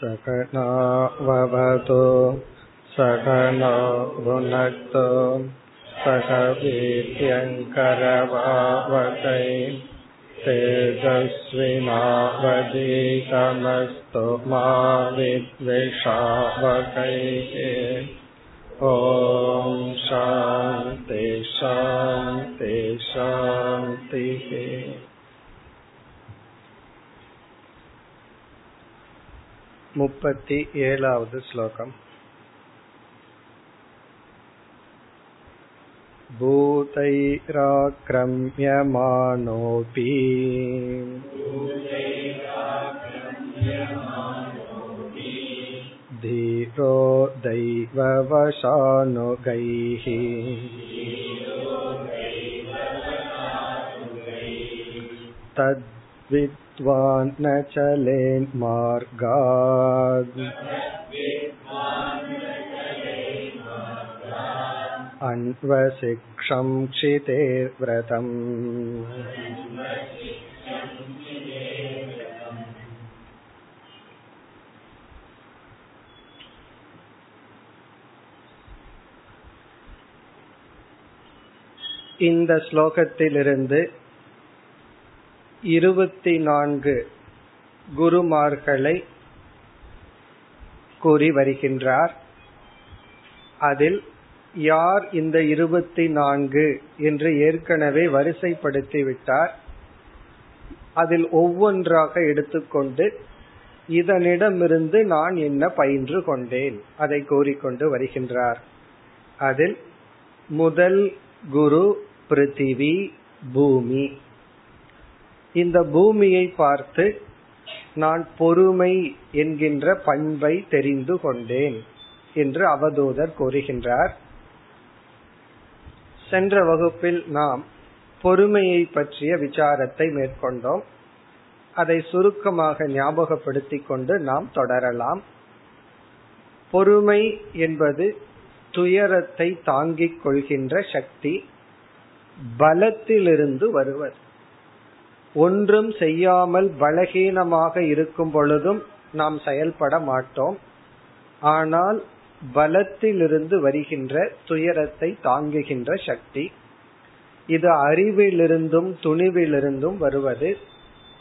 सकनाववतु सकनो भुनक्तु सह वीर्यङ्करवावकै तेजस्विनावदीतमस्तु मा विद्विषावकैः ॐ शान्ति शान्ति शान्तिः मुपति एलावद् श्लोकम् भूतैराक्रम्यमाणोऽपि धीरो दैववशानुगैः तद्विद्वान् न चलेन्मार्गात् अन्वशिक्षं क्षितेर्व्रतम् இந்த ஸ்லோகத்திலிருந்து இருபத்தி நான்கு குருமார்களை கூறி வருகின்றார். அதில் யார் இந்த இருபத்தி நான்கு என்று ஏற்கனவே வரிசைப்படுத்தி விட்டார். அதில் ஒவ்வொன்றாக எடுத்துக்கொண்டு இதனிடமிருந்து நான் என்ன பயின்று கொண்டேன் அதை கூறிக்கொண்டு வருகின்றார். அதில் முதல் குரு பிருத்திவி பூமி. இந்த பூமியை பார்த்து நான் பொறுமை என்கின்ற பண்பை தெரிந்து கொண்டேன் என்று அவதூதர் கூறுகின்றார். சென்ற வகுப்பில் நாம் பொறுமையை பற்றிய விசாரத்தை மேற்கொண்டோம். அதை சுருக்கமாக ஞாபகப்படுத்திக் கொண்டு நாம் தொடரலாம். பொறுமை என்பது துயரத்தை தாங்கிக் கொள்கின்ற சக்தி பலத்திலிருந்து வருவது. ஒன்றும் செய்யாமல் பலகீனமாக இருக்கும் பொழுதும் நாம் செயல்பட மாட்டோம். ஆனால் பலத்திலிருந்து வருகின்ற துயரத்தை தாங்குகின்ற சக்தி இது அறிவிலிருந்தும் துணிவிலிருந்தும் வருவது.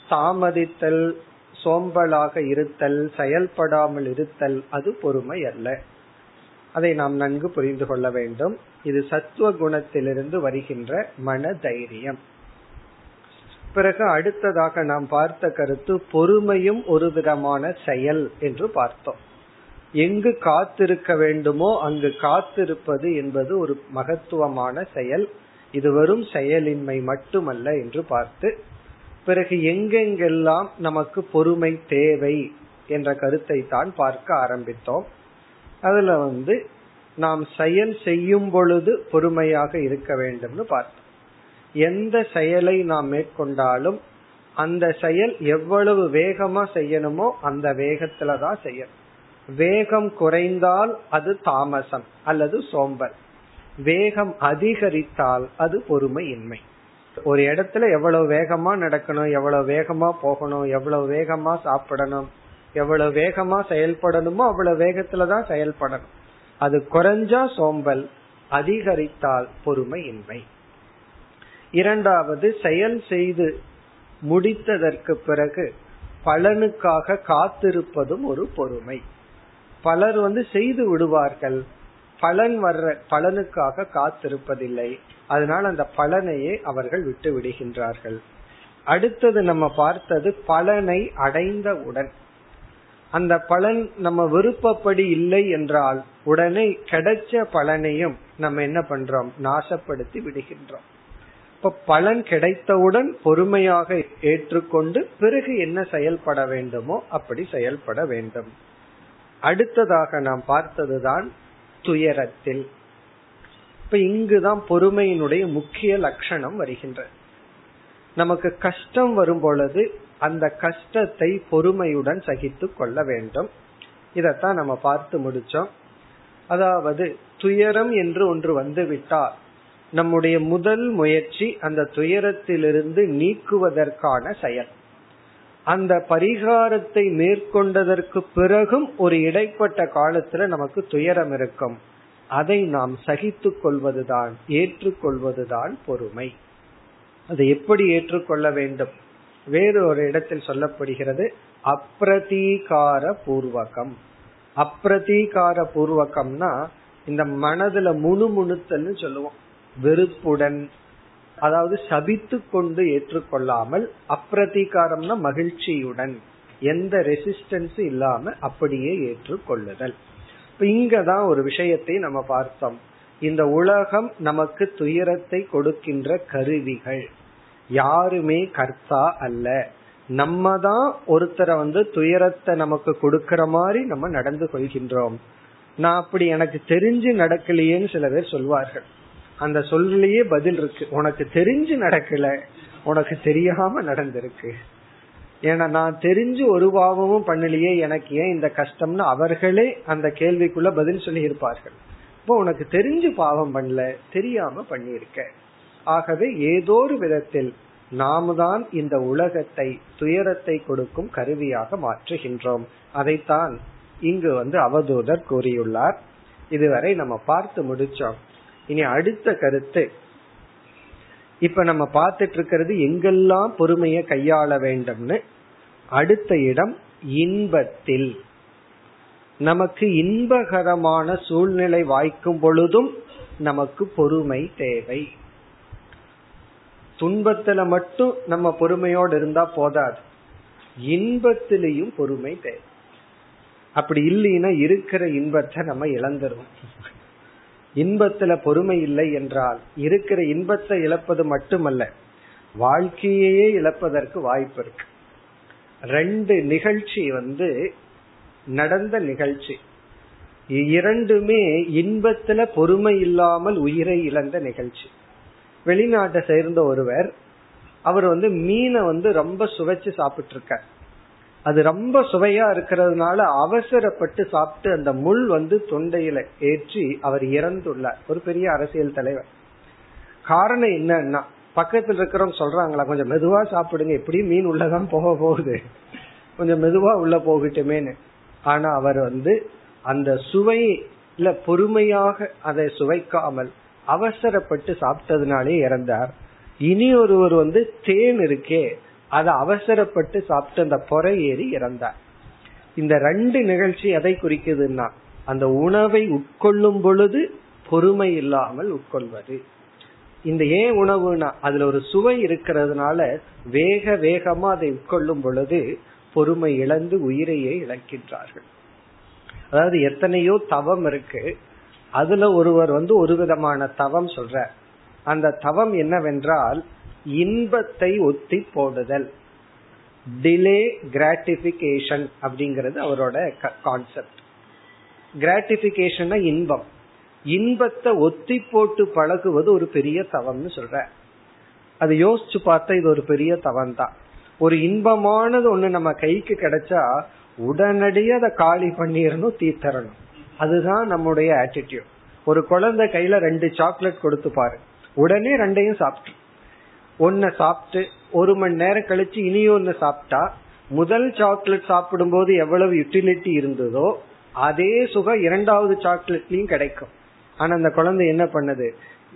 தாமதித்தல் சோம்பலாக இருத்தல் செயல்படாமல் இருத்தல் அது பொறுமை அல்ல. அதை நாம் நன்கு புரிந்து கொள்ள வேண்டும். இது சத்துவ குணத்திலிருந்து வருகின்ற மன தைரியம் பிறகு அடுத்ததாக நாம் பார்த்த கருத்து பொறுமையும் ஒரு விதமான செயல் என்று பார்த்தோம். எங்கு காத்திருக்க வேண்டுமோ அங்கு காத்திருப்பது என்பது ஒரு மகத்துவமான செயல். இது வெறும் செயலின்மை மட்டுமல்ல என்று பார்த்து பிறகு எங்கெங்கெல்லாம் நமக்கு பொறுமை தேவை என்ற கருத்தை தான் பார்க்க ஆரம்பித்தோம். அதுல வந்து நாம் செயல் செய்யும் பொழுது பொறுமையாக இருக்க வேண்டும்னு பார்த்தோம். எந்த செயலை நாம் மேற்கொண்டாலும் அந்த செயல் எவ்வளவு வேகமா செய்யணுமோ அந்த வேகத்துல தான் செய்யணும். வேகம் குறைந்தால் அது தாமசம் அல்லது சோம்பல். வேகம் அதிகரித்தால் அது பொறுமையின்மை. ஒரு இடத்துல எவ்வளவு வேகமா நடக்கணும் எவ்வளவு வேகமா போகணும் எவ்வளவு வேகமா சாப்பிடணும் எவ்வளவு வேகமா செயல்படணுமோ அவ்வளவு வேகத்துலதான் செயல்படணும். அது குறைஞ்சா சோம்பல் அதிகரித்தால் பொறுமையின்மை. இரண்டாவது செயல் செய்து முடித்ததற்கு பிறகு பலனுக்காக காத்திருப்பதும் ஒரு பொறுமை. பலர் வந்து செய்து விடுவார்கள். பலன் வர்ற பலனுக்காக காத்திருப்பதில்லை. அதனால் அந்த பலனையே அவர்கள் விட்டு விடுகின்றார்கள். அடுத்தது நம்ம பார்த்தது பலனை அடைந்தவுடன். அந்த பலன் நம்ம விருப்பப்படி இல்லை என்றால் உடனே கிடைச்ச பலனையும் நம்ம என்ன பண்றோம்? நாசப்படுத்தி விடுகின்றோம். இப்ப பலன் கிடைத்தவுடன் பொறுமையாக ஏற்றுக்கொண்டு பிறகு என்ன செயல்பட வேண்டுமோ அப்படி செயல்பட வேண்டும். அடுத்ததாக நாம் பார்த்ததுதான் துயரத்தில். இப்ப இங்குதான் பொறுமையினுடைய முக்கிய லட்சணம் வருகின்றது நமக்கு கஷ்டம் வரும் பொழுது அந்த கஷ்டத்தை பொறுமையுடன் சகித்து கொள்ள வேண்டும். இதத்தான் நம்ம பார்த்து முடிச்சோம். அதாவது துயரம் என்று ஒன்று வந்துவிட்டால் நம்முடைய முதல் முயற்சி அந்த துயரத்திலிருந்து நீக்குவதற்கான செயல். அந்த பரிகாரத்தை மேற்கொண்டதற்கு பிறகும் ஒரு இடைப்பட்ட காலத்துல நமக்கு துயரம் இருக்கும். அதை நாம் சகித்து கொள்வதுதான் ஏற்றுக்கொள்வதுதான் பொறுமை. அதை எப்படி ஏற்றுக்கொள்ள வேண்டும்? வேறு ஒரு இடத்தில் சொல்லப்படுகிறது அப்பிரதீகார பூர்வகம். அப்பிரதீகார பூர்வகம்னா இந்த மனதுல முணுமுணுத்தல்னு சொல்லுவோம். வெறுப்புடன் அதாவது சபித்து கொண்டு ஏற்றுக்கொள்ளாமல் அப்பிரதிகாரம்னா மகிழ்ச்சியுடன் எந்த ரெசிஸ்டன்ஸ் இல்லாம அப்படியே ஏற்றுக்கொள்ளுதல். இப்ப இங்கதான் ஒரு விஷயத்தை நம்ம பார்த்தோம். இந்த உலகம் நமக்கு துயரத்தை கொடுக்கின்ற கருவிகள். யாருமே கர்த்தா அல்ல. நம்ம தான் ஒருத்தரை வந்து துயரத்தை நமக்கு கொடுக்கற மாதிரி நம்ம நடந்து கொள்கின்றோம். நான் அப்படி எனக்கு தெரிஞ்சு நடக்கலையேன்னு சில பேர் சொல்வார்கள். அந்த சொல்லிலேயே பதில் இருக்கு. உனக்கு தெரிஞ்சு நடக்கல. உனக்கு தெரியாம நடந்திருக்கு. ஏன்னா நான் தெரிஞ்சு ஒரு பாவமும் பண்ணலையே எனக்கு ஏன் இந்த கஷ்டம்னு அவர்களே அந்த கேள்விக்குள்ள பதில் சொல்லி இருப்பார்கள் இப்போ உனக்கு தெரிஞ்சு பாவம் பண்ணல தெரியாம பண்ணியிருக்க. ஆகவே ஏதோ ஒரு விதத்தில் நாம தான் இந்த உலகத்தை துயரத்தை கொடுக்கும் கருவியாக மாற்றுகின்றோம். அதைத்தான் இங்கு வந்து அவதூதர் கூறியுள்ளார். இதுவரை நம்ம பார்த்து முடிச்சோம். இனி அடுத்த கருத்து. இப்ப நம்ம பார்த்துட்டு இருக்கிறது எங்கெல்லாம் பொறுமையை கையாள வேண்டும்னு. அடுத்த இடம் இன்பத்தில். நமக்கு இன்பகரமான சூழ்நிலை வாய்க்கும் பொழுதும் நமக்கு பொறுமை தேவை. துன்பத்துல மட்டும் நம்ம பொறுமையோடு இருந்தா போதாது. இன்பத்திலையும் பொறுமை தேவை. அப்படி இல்லைன்னா இருக்கிற இன்பத்தை நம்ம இழந்துருவோம். இன்பத்துல பொறுமை இல்லை என்றால் இருக்கிற இன்பத்தை இழப்பது மட்டுமல்ல வாழ்க்கையே இழப்பதற்கு வாய்ப்பு இருக்கு. ரெண்டு நிகழ்ச்சி வந்து நடந்த நிகழ்ச்சி. இரண்டுமே இன்பத்துல பொறுமை இல்லாமல் உயிரை இழந்த நிகழ்ச்சி. வெளிநாட்டை சேர்ந்த ஒருவர் அவர் வந்து மீனை வந்து ரொம்ப சுவைச்சு சாப்பிட்டு இருக்கார் அது ரொம்ப சுவையா இருக்கிறதுனால அவசரப்பட்டு சாப்பிட்டு அந்த முள் வந்து தொண்டையில ஏற்றி அவர் இறந்துள்ளார். ஒரு பெரிய அரசியல் தலைவர். காரணம் என்னன்னா பக்கத்துல இருக்கிறவங்க சொல்றாங்களா கொஞ்சம் மெதுவா சாப்பிடுங்க எப்படியும் மீன் உள்ளதான் போக போகுது. கொஞ்சம் மெதுவா உள்ள போகட்டுமேனு ஆனா அவர் வந்து அந்த சுவையில பொறுமையாக அதை சுவைக்காமல் அவசரப்பட்டு சாப்பிட்டதுனாலே இறந்தார். இனி ஒருவர் வந்து தேன் இருக்கே அதை அவசரப்பட்டு சாப்பிட்டு அந்த பொறை ஏறி இறந்தார். இந்த ரெண்டு நிகழ்ச்சி எதை குறிக்குதுன்னா அந்த உணவை உட்கொள்ளும் பொழுது பொறுமை இல்லாமல் உட்கொள்வது. இந்த ஏன் உணவுனா அதுல ஒரு சுவை இருக்கிறதுனால வேக வேகமா அதை உட்கொள்ளும் பொழுது பொறுமை இழந்து உயிரையே இழக்கின்றார்கள். அதாவது எத்தனையோ தவம் இருக்கு. அதுல ஒருவர் வந்து ஒரு விதமான தவம் சொல்ற அந்த தவம் என்னவென்றால் இன்பத்தை ஒத்தி போடுதல். டிலே கிராட்டிபிகேஷன் அப்படிங்கிறது அவரோட கான்செப்ட் கிராட்டிபிகேஷன் இன்பம். இன்பத்தை ஒத்தி போட்டு பழகுவது ஒரு பெரிய தவம்னு சொல்ற. அது யோசிச்சு பார்த்தா இது ஒரு பெரிய தவம் தான் ஒரு இன்பமானது ஒண்ணு நம்ம கைக்கு கிடைச்சா உடனடியே அதை காலி பண்ணிடணும் தீத்தரணும். அதுதான் நம்முடைய ஆட்டிடியூட் ஒரு குழந்தை கையில ரெண்டு சாக்லேட் கொடுத்து பாரு. உடனே ரெண்டையும் சாப்பிட்டு ஒன்ன சாப்பிட்டு ஒரு மணி நேரம் கழிச்சு இனி ஒன்னு சாப்பிட்டா முதல் சாக்லேட் சாப்பிடும் போது எவ்வளவு யூட்டிலிட்டி இருந்ததோ அதே சுகம் இரண்டாவது சாக்லேட்லயும் கிடைக்கும். ஆனா அந்த குழந்தை என்ன பண்ணுது?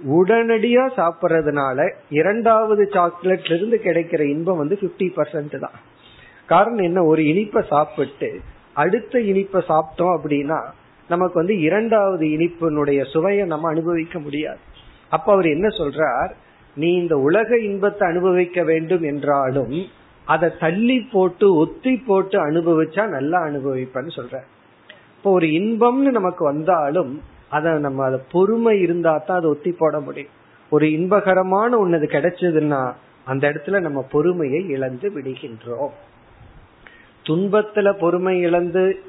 உடனடியா சாப்பிட்றதுனால இரண்டாவது சாக்லேட்ல இருந்து கிடைக்கிற இன்பம் வந்து பிப்டி பர்சன்ட் தான். காரணம் என்ன? ஒரு இனிப்பை சாப்பிட்டு அடுத்த இனிப்பை சாப்பிட்டோம் அப்படின்னா நமக்கு வந்து இரண்டாவது இனிப்பினுடைய சுவையை நம்ம அனுபவிக்க முடியாது. அப்ப அவர் என்ன சொல்றார்? நீ இந்த உலக இன்பத்தை அனுபவிக்க வேண்டும் என்றாலும் அதை தள்ளி போட்டு ஒத்தி போட்டு அனுபவிச்சா நல்லா அனுபவிப்பேன்னு சொல்ற. இப்போ ஒரு இன்பம்னு நமக்கு வந்தாலும் அதை நம்ம அதை பொறுமை இருந்தா தான் அதை ஒத்தி போட முடியும். ஒரு இன்பகரமான ஒண்ணு கிடைச்சதுன்னா அந்த இடத்துல நம்ம பொறுமையை இழந்து விடுகின்றோம். துன்பத்துல பொறுமை இழந்து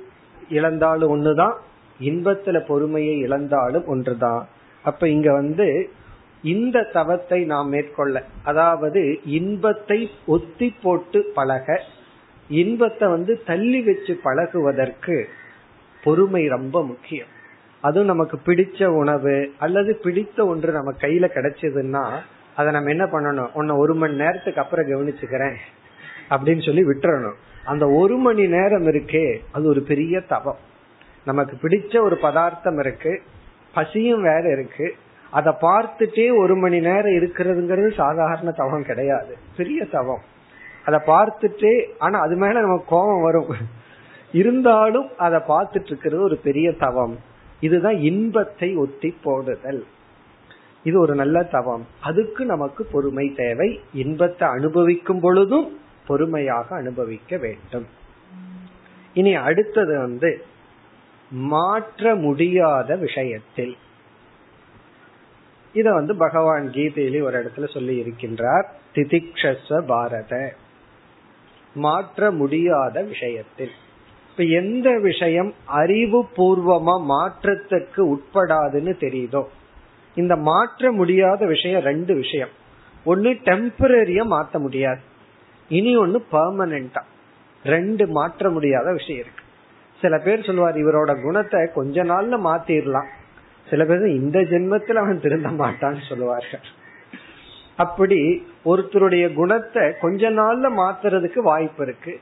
இழந்தாலும் ஒண்ணுதான் இன்பத்துல பொறுமையை இழந்தாலும் ஒன்றுதான். அப்ப இங்க வந்து இந்த தவத்தை நாம் மேற்கொள்ள அதாவது இன்பத்தை ஒத்தி போட்டு பழக இன்பத்தை வந்து தள்ளி வச்சு பழகுவதற்கு பொறுமை ரொம்ப முக்கியம். அதுவும் நமக்கு பிடிச்ச உணவு அல்லது பிடித்த ஒன்று நம்ம கையில கிடைச்சதுன்னா அதை நம்ம என்ன பண்ணணும்? உன்னை ஒரு மணி நேரத்துக்கு அப்புறம் கவனிச்சுக்கிறேன் அப்படின்னு சொல்லி விட்டுறணும். அந்த ஒரு மணி நேரம் இருக்கே அது ஒரு பெரிய தவம். நமக்கு பிடிச்ச ஒரு பதார்த்தம் இருக்கு பசியும் வேற இருக்கு அதை பார்த்துட்டே ஒரு மணி நேரம் இருக்கிறதுங்கிறது சாதாரண தவம் கிடையாது. பெரிய தவம். அதை பார்த்துட்டே ஆனா அது மேல நமக்கு கோபம் வரும். இருந்தாலும் அதை பார்த்துட்டு இருக்கிறது ஒரு பெரிய தவம். இதுதான் இன்பத்தை ஒத்தி போடுதல். இது ஒரு நல்ல தவம். அதுக்கு நமக்கு பொறுமை தேவை. இன்பத்தை அனுபவிக்கும் பொழுதும் பொறுமையாக அனுபவிக்க வேண்டும். இனி அடுத்தது வந்து மாற்ற முடியாத விஷயத்தில். இத வந்து பகவான் கீதையிலே ஒரு இடத்துல சொல்லி இருக்கின்றார். திதிக்ஷஸ்வ பாரத. மாற்ற முடியாத விஷயத்தில். இப்ப எந்த விஷயம் அறிவு பூர்வமா மாற்றத்துக்கு உட்படாதுன்னு தெரியுதோ இந்த மாற்ற முடியாத விஷயம் ரெண்டு விஷயம். ஒன்னு டெம்பரரியா மாத்த முடியாது. இனி ஒன்னு பர்மனண்டா ரெண்டு மாற்ற முடியாத விஷயம் இருக்கு. சில பேர் சொல்லுவார் இவரோட குணத்தை கொஞ்ச நாள்ல மாத்திரலாம். சில பேர் இந்த ஜென்மத்தில் அவன் திருந்த மாட்டான்னு சொல்லுவார்கள். அப்படி ஒருத்தருடைய குணத்தை கொஞ்ச நாள்ல மாத்துறதுக்கு வாய்ப்பு இருக்கு.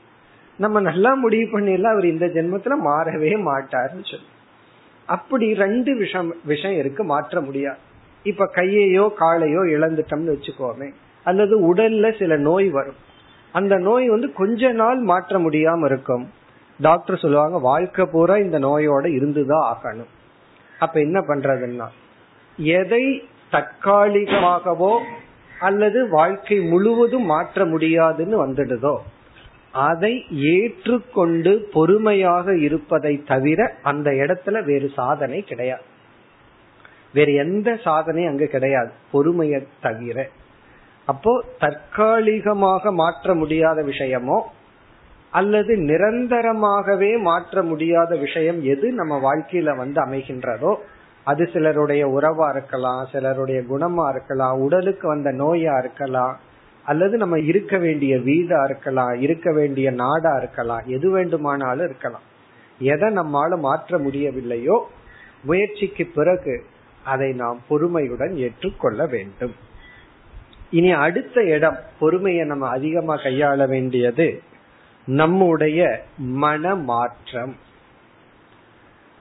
நம்ம நல்லா முடிவு பண்ணிடலாம் அவர் இந்த ஜென்மத்துல மாறவே மாட்டாருன்னு சொல்லி. அப்படி ரெண்டு விஷம் விஷயம் இருக்கு மாற்ற முடியாது. இப்ப கையையோ காலையோ இழந்துட்டோம்னு வச்சுக்கோமே அல்லது உடல்ல சில நோய் வரும். அந்த நோய் வந்து கொஞ்ச நாள் மாற்ற முடியாம இருக்கும். டாக்டர் சொல்லுவாங்க வாழ்க்கை பூரா இந்த நோயோட இருந்துதான் ஆகணும். அப்ப என்ன பண்றதுன்னா எதை தற்காலிகமாகவோ அல்லது வாழ்க்கை முழுவதும் மாற்ற முடியாதுன்னு வந்துடுதோ அதை ஏற்றுக்கொண்டு பொறுமையாக இருப்பதை தவிர அந்த இடத்துல வேறு சாதனை கிடையாது. வேற எந்த சாதனை அங்கு கிடையாது பொறுமையை தவிர. அப்போ தற்காலிகமாக மாற்ற முடியாத விஷயமோ அல்லது நிரந்தரமாகவே மாற்ற முடியாத விஷயம் எது நம்ம வாழ்க்கையில வந்து அமைகின்றதோ அது சிலருடைய உறவா இருக்கலாம் சிலருடைய குணமா இருக்கலாம் உடலுக்கு வந்த நோயா இருக்கலாம் அல்லது நம்ம இருக்க வேண்டிய வீடா இருக்கலாம் இருக்க வேண்டிய நாடா இருக்கலாம் எது வேண்டுமானாலும் இருக்கலாம். எதை நம்மால மாற்ற முடியவில்லையோ முயற்சிக்கு பிறகு அதை நாம் பொறுமையுடன் ஏற்றுக்கொள்ள வேண்டும். இனி அடுத்த இடம் பொறுமையை நம்ம அதிகமா கையாள வேண்டியது நம்முடைய மன மாற்றம்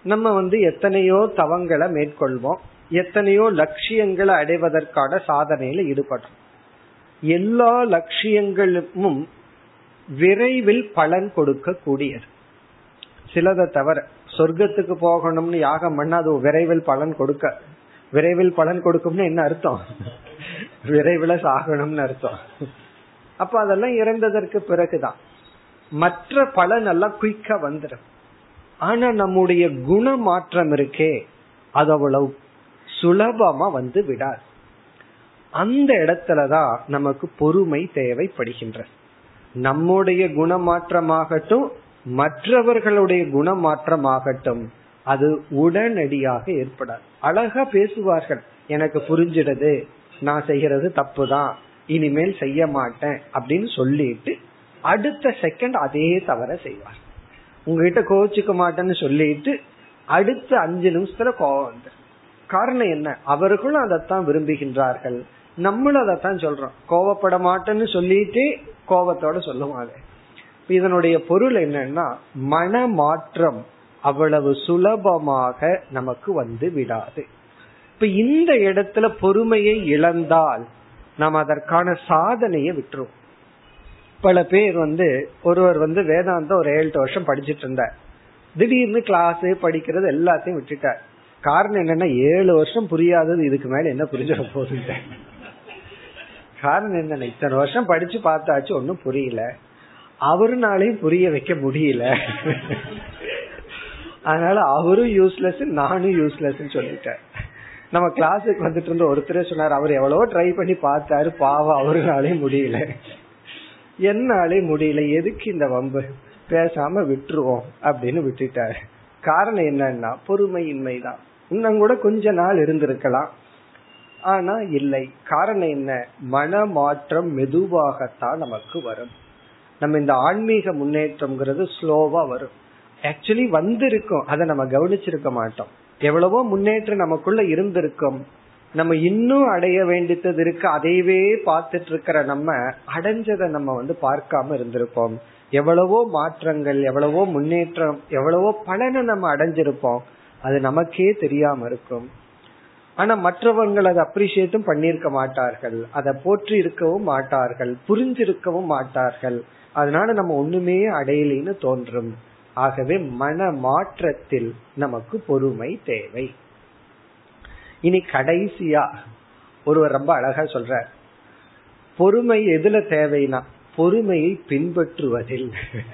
நம்ம வந்து எத்தனையோ தவங்களை மேற்கொள்வோம். எத்தனையோ லட்சியங்களை அடைவதற்கான சாதனையில ஈடுபடுறோம். எல்லா லட்சியங்களும் விரைவில் பலன் கொடுக்க கூடியது சிலதை தவிர சொர்க்கத்துக்கு போகணும்னு யாகம் பண்ண அது விரைவில் பலன் கொடுக்க விரைவில் பலன் கொடுக்கும்னு என்ன அர்த்தம்? விரைவில் சாகணும்னு அர்த்தம். அப்ப அதெல்லாம் இறந்ததற்கு பிறகுதான். மற்ற பலன் எல்லாம் குயிக்கா வந்துடும். ஆனா நம்முடைய குண மாற்றம் இருக்கே அது அவ்வளவு சுலபமா வந்து விடாது. அந்த இடத்துலதான் நமக்கு பொறுமை தேவைப்படுகின்ற நம்முடைய குணமாற்றமாகட்டும் மற்றவர்களுடைய குணமாற்றமாகட்டும் அது உடனடியாக ஏற்படாது. அழகா பேசுவார்கள் எனக்கு புரிஞ்சிடுது நான் செய்யறது தப்பு தான் இனிமேல் செய்ய மாட்டேன் அப்படின்னு சொல்லிட்டு அடுத்த செகண்ட் அதே தவற செய்வார். உங்ககிட்ட கோச்சிக்க மாட்டேன்னு சொல்லிட்டு அடுத்த அஞ்சு நிமிஷத்துல கோவம் வந்து காரணம் என்ன? அவர்களும் அதைத்தான் விரும்புகின்றார்கள். நம்மளும் அதைத்தான் சொல்றோம். கோவப்பட மாட்டேன்னு சொல்லிட்டு கோவத்தோட சொல்லுவாங்க இதனுடைய பொருள் என்னன்னா மன மாற்றம் அவ்வளவு சுலபமாக நமக்கு வந்து விடாது. இப்ப இந்த இடத்துல பொறுமையை இழந்தால் நாம் அதற்கான சாதனையை விட்டுருவோம். பல பேர் வந்து ஒருவர் வந்து வேதாந்தம் ஒரு ஏழு வருஷம் படிச்சிட்டு இருந்தார். திடீர்னு கிளாஸ் படிக்கிறது எல்லாத்தையும் விட்டுட்டார். காரணம் என்னன்னா ஏழு வருஷம் புரியாதது இதுக்கு மேல என்ன புரிஞ்சிட போகுது காரணம் என்ன இத்தனை வருஷம் படிச்சு பார்த்தாச்சு ஒன்னும் புரியல. அவருனாலையும் புரிய வைக்க முடியல. அதனால அவரும் யூஸ்லெஸ் நானும் யூஸ்லெஸ் சொல்லிட்டேன் நம்ம கிளாஸுக்கு வந்துட்டு இருந்த ஒருத்தரே சொன்னார் அவர் எவ்வளவோ ட்ரை பண்ணி பார்த்தாரு பாவம் அவருனாலே முடியல. என்னாலே முடியல எதுக்கு இந்த வம்பு? பேசாம விட்டுருவோம் அப்படின்னு விட்டுட்டாரு. காரணம் என்னன்னா பொறுமையின்மைதான். இன்னும் கூட கொஞ்ச நாள் இருந்திருக்கலாம். ஆனா இல்லை. காரணம் என்ன? மன மாற்றம் மெதுவாகத்தான் நமக்கு வரும். நம்ம இந்த ஆன்மீக முன்னேற்றம்ங்கிறது ஸ்லோவா வரும். ஆக்சுவலி வந்திருக்கும். அதை நம்ம கவனிச்சிருக்க மாட்டோம். எவ்வளவோ முன்னேற்றம் நமக்குள்ள இருந்திருக்கும். நம்ம இன்னும் அடைய வேண்டியது இருக்கு அதையவே பார்த்துட்டு இருக்கிற நம்ம அடைஞ்சதை நம்ம வந்து பார்க்காம இருந்திருப்போம். எவ்வளவோ மாற்றங்கள் எவ்வளவோ முன்னேற்றம் எவ்வளவோ பலனை நம்ம அடைஞ்சிருப்போம். அது நமக்கே தெரியாம இருக்கும். ஆனா மற்றவங்கள் அதை அப்ரிசியேட்டும் பண்ணிருக்க மாட்டார்கள். அதை போற்றி இருக்கவும் மாட்டார்கள். புரிஞ்சிருக்கவும் மாட்டார்கள். அதனால நம்ம ஒண்ணுமே அடையலின்னு தோன்றும். ஆகவே மன மாற்றத்தில் நமக்கு பொறுமை தேவை. இனி கடைசியா ஒருவர் ரொம்ப அழகா சொல்ற பொறுமை எதுல தேவைனா பொறுமையை பின்பற்றுவதில்.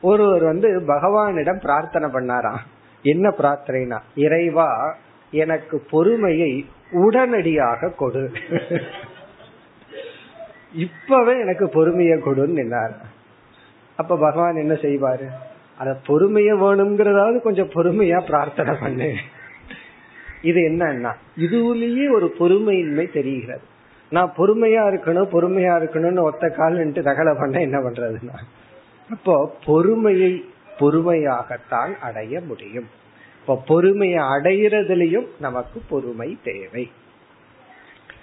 ஒருவர் வந்து பகவானிடம் பிரார்த்தனை பண்ணாராம். என்ன பிரார்த்தனைனா இறைவா எனக்கு பொறுமையை உடனடியாக கொடு. இப்பவே எனக்கு பொறுமையை கொடுன்னு நின்னார். அப்ப பகவான் என்ன செய்வாரு? அத பொறுமைய வேணுங்கிறதாவது கொஞ்சம் பொறுமையா பிரார்த்தனை பண்ணு. இது என்னன்னா இதுலயே ஒரு பொறுமையின்மை தெரிகிறது. நான் பொறுமையா இருக்கணும் பொறுமையா இருக்கணும்னு ஒத்த கால் நின்று தகலை பண்ண என்ன பண்றதுன்னா அப்போ பொறுமையை பொறுமையாகத்தான் அடைய முடியும். இப்ப பொறுமையை அடையிறதுலயும் நமக்கு பொறுமை தேவை.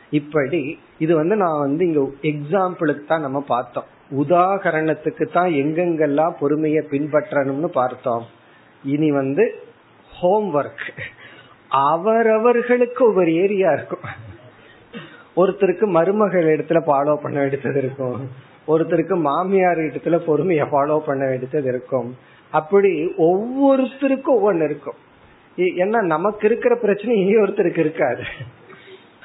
இப்படி இது வந்து நான் வந்து இங்க எக்ஸாம்பிளுக்கு தான் நம்ம பார்த்தோம். உதாகரணத்துக்கு தான் எங்கெங்கெல்லாம் பொறுமையை பின்பற்றணும்னு பார்த்தோம். இனி வந்து ஹோம்ஒர்க் அவரவர்களுக்கு ஒவ்வொரு ஏரியா இருக்கும். ஒருத்தருக்கு மருமகள் இடத்துல ஃபாலோ பண்ண வேண்டியது இருக்கும். ஒருத்தருக்கு மாமியார் இடத்துல பொறுமையை ஃபாலோ பண்ண வேண்டியது இருக்கும். அப்படி ஒவ்வொருத்தருக்கும் ஒவ்வொன்னு இருக்கும். ஏன்னா நமக்கு இருக்கிற பிரச்சனை இனி ஒருத்தருக்கு இருக்காது.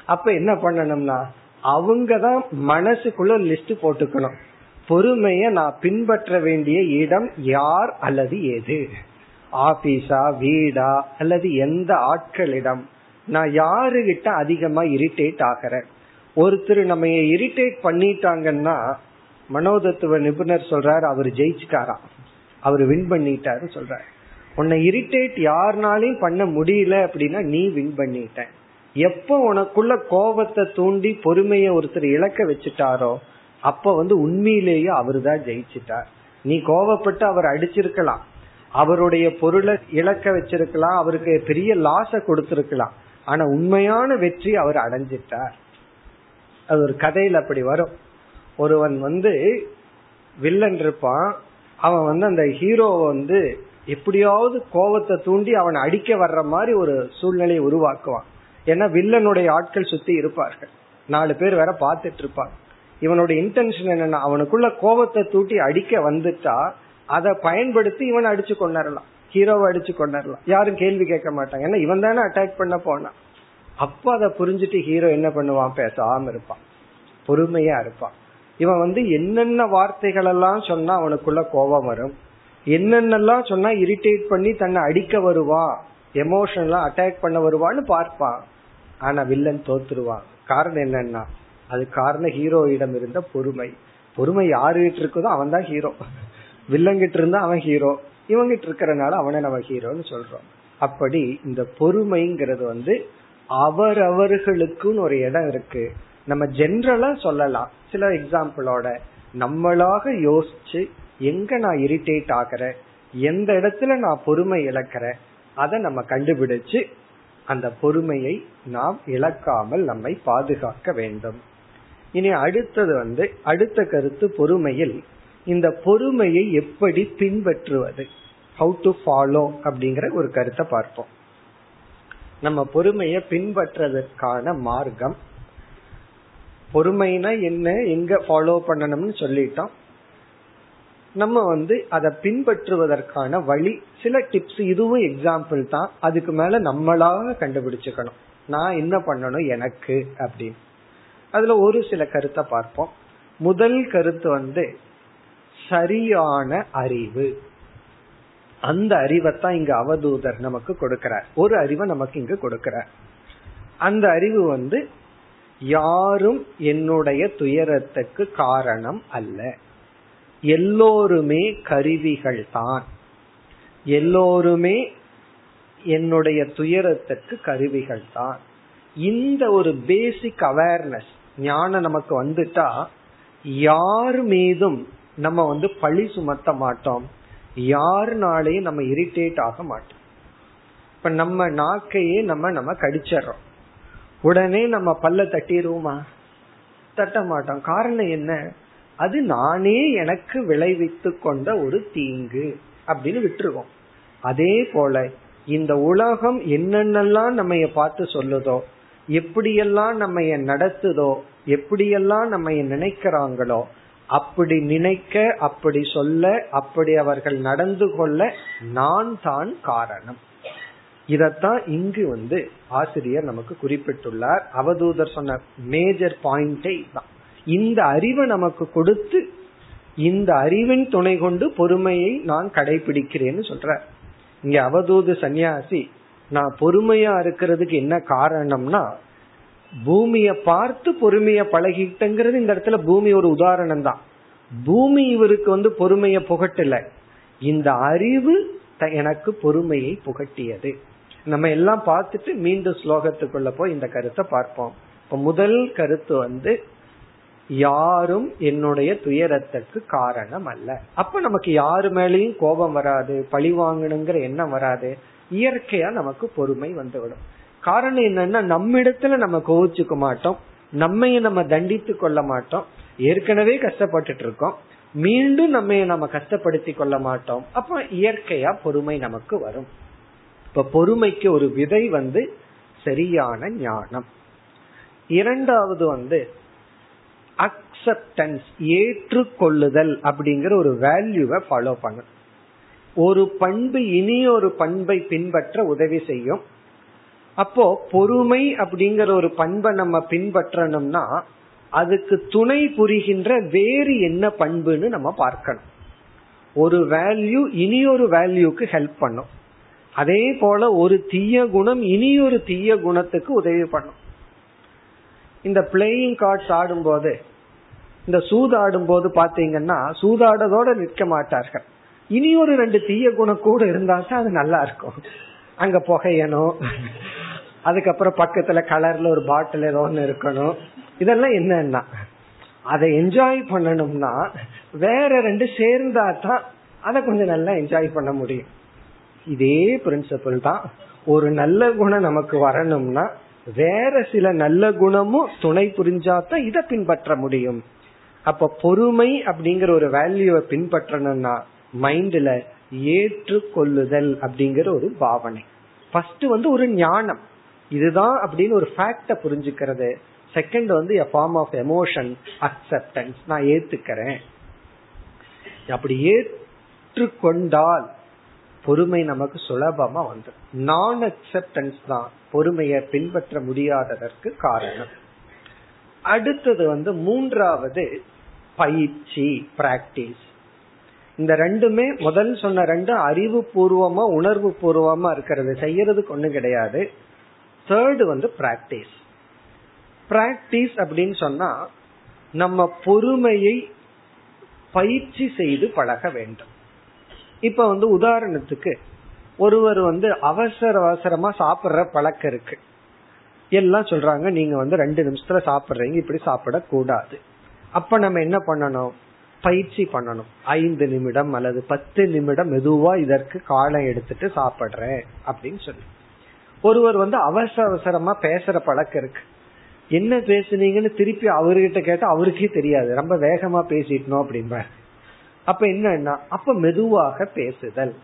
அப்ப என்ன பண்ணணும்னா அவங்க தான் மனசுக்குள்ள லிஸ்ட் போட்டுக்கணும். பொறுமைய நான் பின்பற்ற வேண்டிய இடம் யார் அல்லது எது? ஆபீஸா வீடா அல்லது எந்த ஆட்களிடம். நான் யாருகிட்ட அதிகமா இரிட்டேட் ஆகிறேன்? ஒருத்தர் நம்ம இரிட்டேட் பண்ணிட்டாங்கன்னா மனோதத்துவ நிபுணர் சொல்றாரு அவர் ஜெயிச்சுட்டாராம் அவர் வின் பண்ணிட்டாரு சொல்றாரு. உன்னை இரிட்டேட் யாருனாலையும் பண்ண முடியல அப்படின்னா நீ வின் பண்ணிட்ட. எப்போ உனக்குள்ள கோபத்தை தூண்டி பொறுமைய ஒருத்தர் இழக்க வச்சுட்டாரோ அப்ப வந்து உண்மையிலேயே அவர் தான் ஜெயிச்சிட்டார். நீ கோவப்பட்டு அவர் அடிச்சிருக்கலாம். அவருடைய பொருளை இழக்க வச்சிருக்கலாம் அவருக்கு பெரிய லாச கொடுத்திருக்கலாம். ஆனா உண்மையான வெற்றி அவர் அடைஞ்சிட்டார். அது ஒரு கதையில அப்படி வரும். ஒருவன் வந்து வில்லன் இருப்பான். அவன் வந்து அந்த ஹீரோவை வந்து எப்படியாவது கோபத்தை தூண்டி அவனை அடிக்க வர்ற மாதிரி ஒரு சூழ்நிலையை உருவாக்குவான். ஏன்னா வில்லனுடைய ஆட்கள் சுத்தி இருப்பார்கள். நாலு பேர் வேற பார்த்துட்டு இருப்பாங்க. இவனுடைய இன்டென்ஷன் என்னன்னா அவனுக்குள்ள கோபத்தை தூட்டி அடிக்க வந்துட்டா அதை பயன்படுத்தி இவனை அடிச்சு கொண்டாடலாம் ஹீரோவை அடிச்சு கொண்டாடலாம் யாரும் கேள்வி கேட்க மாட்டாங்க. ஏன்னா இவன் தானே அட்டாக் பண்ண போனான். அப்ப அதை புரிஞ்சுட்டு ஹீரோ என்ன பண்ணுவான்? பேசாம இருப்பான். பொறுமையா இருப்பான். இவன் வந்து என்னென்ன வார்த்தைகள் எல்லாம் சொன்னா அவனுக்குள்ள கோபம் வரும். என்னென்னலாம் சொன்னா இரிட்டேட் பண்ணி தன்னை அடிக்க வருவான். எமோஷனலா அட்டாக் பண்ண வருவான்னு பார்ப்பான். ஆனா வில்லன் தோத்துருவான். காரணம் என்னன்னா அது காரணம் ஹீரோயிடம் இருந்த பொறுமை. பொறுமை யாருகிட்ட இருக்குதோ அவன் தான் ஹீரோ வில்லங்கிட்ட இருந்தா அவன் ஹீரோ இவங்கிட்ட இருக்கிறனால அவனை நம்ம ஹீரோன்னு சொல்றோம். அப்படி இந்த பொறுமைங்கிறது வந்து அவரவர்களுக்குன்னு ஒரு இடம் இருக்கு. நம்ம ஜென்ரலா சொல்லலாம். சில எக்ஸாம்பிளோட நம்மளாக யோசிச்சு எங்க நான் இரிட்டேட் ஆகிறேன்? எந்த இடத்துல நான் பொறுமை இழக்கிறேன்? அதை நம்ம கண்டுபிடிச்சு அந்த பொறுமையை நாம் இழக்காமல் நம்மை பாதுகாக்க வேண்டும். இனி அடுத்தது வந்து அடுத்த கருத்து பொறுமையில் இந்த பொறுமையை எப்படி பின்பற்றுவது? ஹவு டு ஃபாலோ அப்படிங்கிற ஒரு கருத்தை பார்ப்போம். நம்ம பொறுமையை பின்பற்றதற்கான மார்க்கம். பொறுமைனா என்ன? எங்க ஃபாலோ பண்ணணும்னு சொல்லிட்டோம். நம்ம வந்து அதை பின்பற்றுவதற்கான வழி சில டிப்ஸ் இதுவும் எக்ஸாம்பிள் தான். அதுக்கு மேல நம்மளாக கண்டுபிடிச்சுக்கணும். நான் என்ன பண்ணணும் எனக்கு அப்படின்னு. அதுல ஒரு சில கருத்தை பார்ப்போம். முதல் கருத்து வந்து சரியான அறிவு. அந்த அறிவைத்தான் இங்க அவதூதர் நமக்கு கொடுக்கிறார். ஒரு அறிவை நமக்கு இங்க கொடுக்கிறார். அந்த அறிவு வந்து யாரும் என்னுடைய துயரத்துக்கு காரணம் அல்ல. எல்லோருமே கருவிகள் தான் எல்லோருமே என்னுடைய துயரத்துக்கு கருவிகள் தான் இந்த ஒரு பேசிக் அவேர்னஸ் ஞானம் நமக்கு வந்துட்டா யார் மீதும் நம்ம வந்து பழி சுமத்த மாட்டோம். யாருனாலையும் நம்ம இரிட்டேட் ஆக மாட்டோம். இப்ப நம்ம நாக்கையே நம்ம நம்ம கடிச்சிடறோம். உடனே நம்ம பல்ல தட்டிடுவோமா? தட்ட மாட்டோம் காரணம் என்ன? அது நானே எனக்கு விளைவித்து கொண்ட ஒரு தீங்கு அப்படின்னு விட்டுருவோம். அதே போல இந்த உலகம் என்னென்னலாம் நம்ம பார்த்து சொல்லுதோ எப்படியெல்லாம் நம்ம நடத்துதோ எப்படியெல்லாம் நம்ம நினைக்கிறாங்களோ அப்படி நினைக்க அப்படி சொல்ல அப்படி அவர்கள் நடந்து கொள்ள நான் தான் காரணம். இதத்தான் இங்கு வந்து ஆசிரியர் நமக்கு குறிப்பிட்டுள்ளார். அவதூதர் சொன்ன மேஜர் பாயிண்டே தான் இந்த அறிவை நமக்கு கொடுத்து இந்த அறிவின் துணை கொண்டு பொறுமையை நான் கடைபிடிக்கிறேன்னு சொல்ற இங்க அவதூது சன்னியாசி நான் பொறுமையா இருக்கிறதுக்கு என்ன காரணம்னா பூமியை பார்த்து பொறுமைய பழகிட்டேங்கிறது இந்த இடத்துல பூமி ஒரு உதாரணம் தான் பூமி இவருக்கு வந்து பொறுமைய புகட்டல. இந்த அறிவு எனக்கு பொறுமையை புகட்டியது. நம்ம எல்லாம் பார்த்துட்டு மீண்டும் ஸ்லோகத்துக்குள்ள போய் இந்த கருத்தை பார்ப்போம். இப்ப முதல் கருத்து வந்து யாரும் என்னுடைய துயரத்துக்கு காரணம் அல்ல அப்ப நமக்கு யாரு மேலேயும் கோபம் வராது பழி வாங்கணுங்கிற எண்ணம் வராது. இயற்கையா நமக்கு பொறுமை வந்துவிடும். காரணம் என்னன்னா நம்ம இடத்துல நம்ம கோவிச்சுக்க மாட்டோம். நம்மைய நம்ம தண்டித்து கொள்ள மாட்டோம். ஏற்கனவே கஷ்டப்பட்டுட்டு இருக்கோம். மீண்டும் நம்ம நம்ம கஷ்டப்படுத்தி கொள்ள மாட்டோம். அப்ப இயற்கையா பொறுமை நமக்கு வரும். இப்ப பொறுமைக்கு ஒரு விதை வந்து சரியான ஞானம். இரண்டாவது வந்து அக்செப்டன்ஸ் ஏற்றுக்கொள்ளுதல் அப்படிங்கிற ஒரு வேல்யூவை ஃபாலோ பண்ணும். ஒரு பண்பு இனி ஒரு பண்பை பின்பற்ற உதவி செய்யும். அப்போ பொறுமை அப்படிங்கிற ஒரு பண்பை நம்ம பின்பற்றணும்னா அதுக்கு துணை புரிகின்ற வேறு என்ன பண்புன்னு நம்ம பார்க்கணும். ஒரு வேல்யூ இனி ஒரு வேல்யூக்கு ஹெல்ப் பண்ணும். அதே போல ஒரு தீய குணம் இனி ஒரு தீய குணத்துக்கு உதவி பண்ணும். இந்த பிளேயிங் கார்ட்ஸ் ஆடும்போது இந்த சூதாடும் போது பாத்தீங்கன்னா சூதாடதோட நிற்க மாட்டார்கள். இனி ஒரு ரெண்டு தீய குணம் கூட இருந்தா தான் அது நல்லா இருக்கும். அங்க புகையணும். அதுக்கப்புறம் பக்கத்துல கலர்ல ஒரு பாட்டில் ஏதோ ஒன்று இருக்கணும். இதெல்லாம் என்னன்னா அதை என்ஜாய் பண்ணணும்னா வேற ரெண்டு சேர்ந்தா தான் அதை கொஞ்சம் நல்லா என்ஜாய் பண்ண முடியும். இதே பிரின்சிபிள் தான். ஒரு நல்ல குணம் நமக்கு வரணும்னா வேற சில நல்ல குணமும் துணை புரிஞ்சாதான் இதை பின்பற்ற முடியும். அப்ப பொறுமை அப்படிங்கிற ஒரு வேல்யூவை பின்பற்றணும்னா மைண்ட்ல ஏற்றுக்கொள்ளுதல் அப்படிங்கிற ஒரு பாவனை. ஃபர்ஸ்ட் வந்து ஒரு ஞானம். இதுதான் அப்படின்னு ஒரு ஃபேக்ட புரிஞ்சுக்கிறது. செகண்ட் வந்து a form of emotion acceptance நான் ஏத்துக்கிறேன். அப்படி ஏற்றுக்கொண்டால் பொறுமை நமக்கு சுலபமா வந்துடும் நான் அக்செப்டன்ஸ் தான் பொறுமையை பின்பற்ற முடியாததற்கு காரணம். அடுத்தது வந்து மூன்றாவது பயிற்சி பிராக்டிஸ் இந்த ரெண்டுமே முதல் சொன்ன ரெண்டு அறிவு பூர்வமா உணர்வு பூர்வமா இருக்கிறது. செய்யறதுக்கு ஒண்ணும் கிடையாது. தேர்டு வந்து பிராக்டிஸ் பிராக்டிஸ் அப்படின்னு சொன்னா நம்ம பொறுமையை பயிற்சி செய்து பழக வேண்டும். இப்ப வந்து உதாரணத்துக்கு ஒருவர் வந்து அவசர அவசரமா சாப்பிடுற பழக்கம் இருக்கு. எல்லாம் சொல்றாங்க நீங்க வந்து ரெண்டு நிமிஷத்துல சாப்பிடுறீங்க இப்படி சாப்பிடக்கூடாது. அப்ப நம்ம என்ன பண்ணணும்? பயிற்சி பண்ணணும். ஐந்து நிமிடம் அல்லது பத்து நிமிடம் மெதுவா இதற்கு காலம் எடுத்துட்டு சாப்பிடுறேன் அப்படின்னு சொல்லி. ஒருவர் வந்து அவசர அவசரமா பேசுற பழக்கம் இருக்கு. என்ன பேசுனீங்கன்னு திருப்பி அவர்கிட்ட கேட்டா அவருக்கே தெரியாது. ரொம்ப வேகமா பேசிட்டோம் அப்படின்ப அப்ப என்னன்னா அப்ப மெதுவாக பேசுதல்.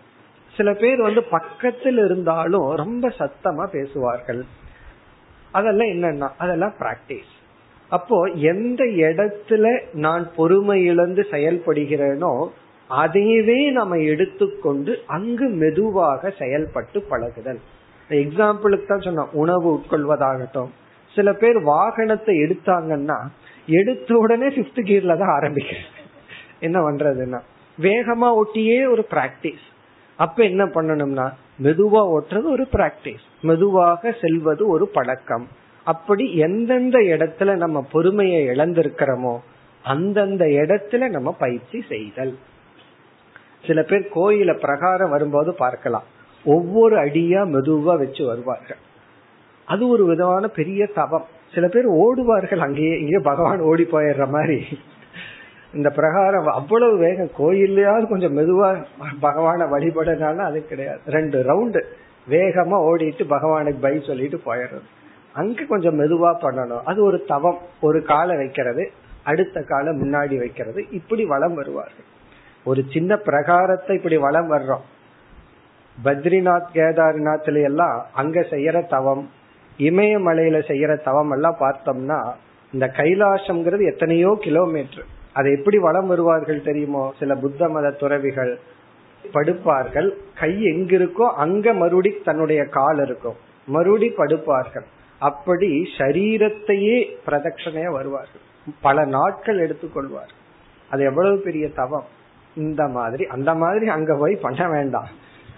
சில பேர் வந்து பக்கத்தில் இருந்தாலும் ரொம்ப சத்தமா பேசுவார்கள். அதெல்லாம் என்னன்னா அதெல்லாம் பிராக்டிஸ் அப்போ எந்த இடத்துல நான் பொறுமை இழந்து செயல்படுகிறேனோ அதையவே நம்ம எடுத்துக்கொண்டு அங்கு மெதுவாக செயல்பட்டு பழகுதல். எக்ஸாம்பிளுக்கு தான் சொன்னோம் உணவு உட்கொள்வதாகட்டும். சில பேர் வாகனத்தை எடுத்தாங்கன்னா எடுத்த உடனே பிப்த் கியர்ல தான் ஆரம்பிக்கிறேன் என்ன பண்றதுன்னா வேகமா ஒட்டியே ஒரு பிராக்டிஸ் அப்ப என்ன பண்ணணும்னா மெதுவா ஓட்டுறது ஒரு பிராக்டிஸ் மெதுவாக செல்வது ஒரு பழக்கம். அப்படி எந்தெந்த இடத்துல நம்ம பொறுமையை இழந்திருக்கிறோமோ அந்தந்த இடத்துல நம்ம பயிற்சி செய்தல். சில பேர் கோயில பிரகாரம் வரும்போது பார்க்கலாம். ஒவ்வொரு அடியா மெதுவா வச்சு வருவார்கள். அது ஒரு விதமான பெரிய தவம். சில பேர் ஓடுவார்கள் அங்கேயே இங்கே பகவான் ஓடி போயிடுற மாதிரி. இந்த பிரகாரம் அவ்வளவு வேகம் கோயில்லையாவது கொஞ்சம் மெதுவா பகவான வழிபடனால அது கிடையாது. ரெண்டு ரவுண்டு வேகமா ஓடிட்டு பகவானுக்கு பை சொல்லிட்டு போயிடுறது. அங்க கொஞ்சம் மெதுவா பண்ணணும். அது ஒரு தவம். ஒரு காலை வைக்கிறது அடுத்த காலை முன்னாடி வைக்கிறது. இப்படி வளம் வருவார்கள். ஒரு சின்ன பிரகாரத்தை இப்படி வளம் வர்றோம். பத்ரிநாத் கேதார்நாத்ல எல்லாம் அங்க செய்யற தவம் இமயமலையில செய்யற தவம் எல்லாம் பார்த்தோம்னா இந்த கைலாசம்ங்கிறது எத்தனையோ கிலோமீட்டர். அதை எப்படி வளம் வருவார்கள் தெரியுமோ? சில புத்த மத துறவிகள் படுப்பார்கள். கை எங்க இருக்கோ அங்க மறுபடி தன்னுடைய கால் இருக்கும். மறுபடி படுப்பார்கள். அப்படி சரீரத்தையே பிரதட்சணையா வருவார்கள். பல நாட்கள் எடுத்துக்கொள்வார். அது எவ்வளவு பெரிய தவம். இந்த மாதிரி அந்த மாதிரி அங்க போய் பண்ண வேண்டாம்.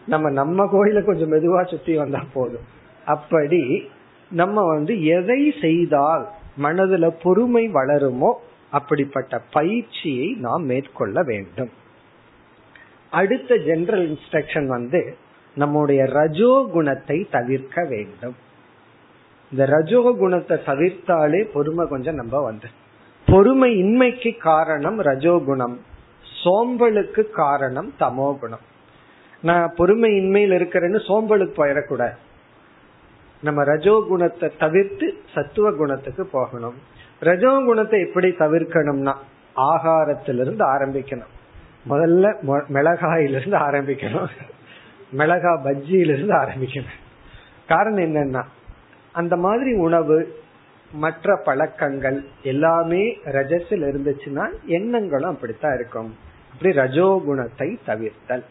நம்ம நம்ம கோயில கொஞ்சம் மெதுவா சுத்தி வந்தா போதும். அப்படி நம்ம வந்து எதை செய்தால் மனதுல பொறுமை வளருமோ அப்படிப்பட்ட பயிற்சியை நாம் மேற்கொள்ள வேண்டும். அடுத்த ஜெனரல் இன்ஸ்ட்ரக்ஷன் வந்து நம்முடைய ரஜோ குணத்தை தவிர்க்க வேண்டும். இந்த ரஜோ குணத்தை தவிர்த்தாலே பொறுமை கொஞ்சம் நம்ம வந்து. பொறுமை இன்மைக்கு காரணம் ரஜோகுணம் சோம்பலுக்கு காரணம் தமோ குணம். நான் பொறுமை இன்மையில் இருக்கிறேன்னு சோம்பலுக்கு போயிடக்கூடாது. நம்ம ரஜோ குணத்தை தவிர்த்து சத்துவ குணத்துக்கு போகணும். ரஜோ குணத்தை எப்படி தவிர்க்கணும்னா ஆகாரத்திலிருந்து ஆரம்பிக்கணும். முதல்ல மிளகாயிலிருந்து ஆரம்பிக்கணும். மிளகா பஜ்ஜியிலிருந்து ஆரம்பிக்கணும். காரணம் என்னன்னா அந்த மாதிரி உணவு மற்ற பழக்கங்கள் எல்லாமே ரஜஸில் இருந்துச்சுன்னா எண்ணங்களும் அப்படித்தான் இருக்கும். அப்படி ரஜோகுணத்தை தவிர்த்தல்.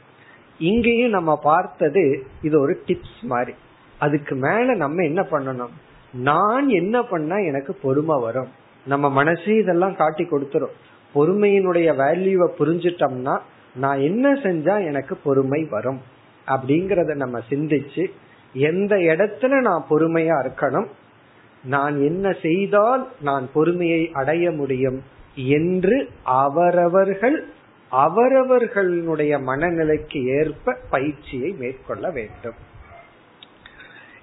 இங்கேயும் நம்ம பார்த்தது இது ஒரு டிப்ஸ் மாதிரி. அதுக்கு மேல நம்ம என்ன பண்ணணும்? நான் என்ன பண்ணா எனக்கு பொறுமை வரும்? நம்ம மனசே இதெல்லாம் காட்டி கொடுத்துரும். பொறுமையினுடைய வேல்யூவை புரிஞ்சிட்டோம்னா நான் என்ன செஞ்சா எனக்கு பொறுமை வரும்? அப்படிங்கறத நம்ம சிந்திச்சு எந்த இடத்துல நான் பொறுமையா இருக்கணும் நான் என்ன செய்தால் நான் பொறுமையை அடைய முடியும் என்று அவரவர்கள் அவரவர்களுடைய மனநிலைக்கு ஏற்ப பயிற்சியை மேற்கொள்ள வேண்டும்.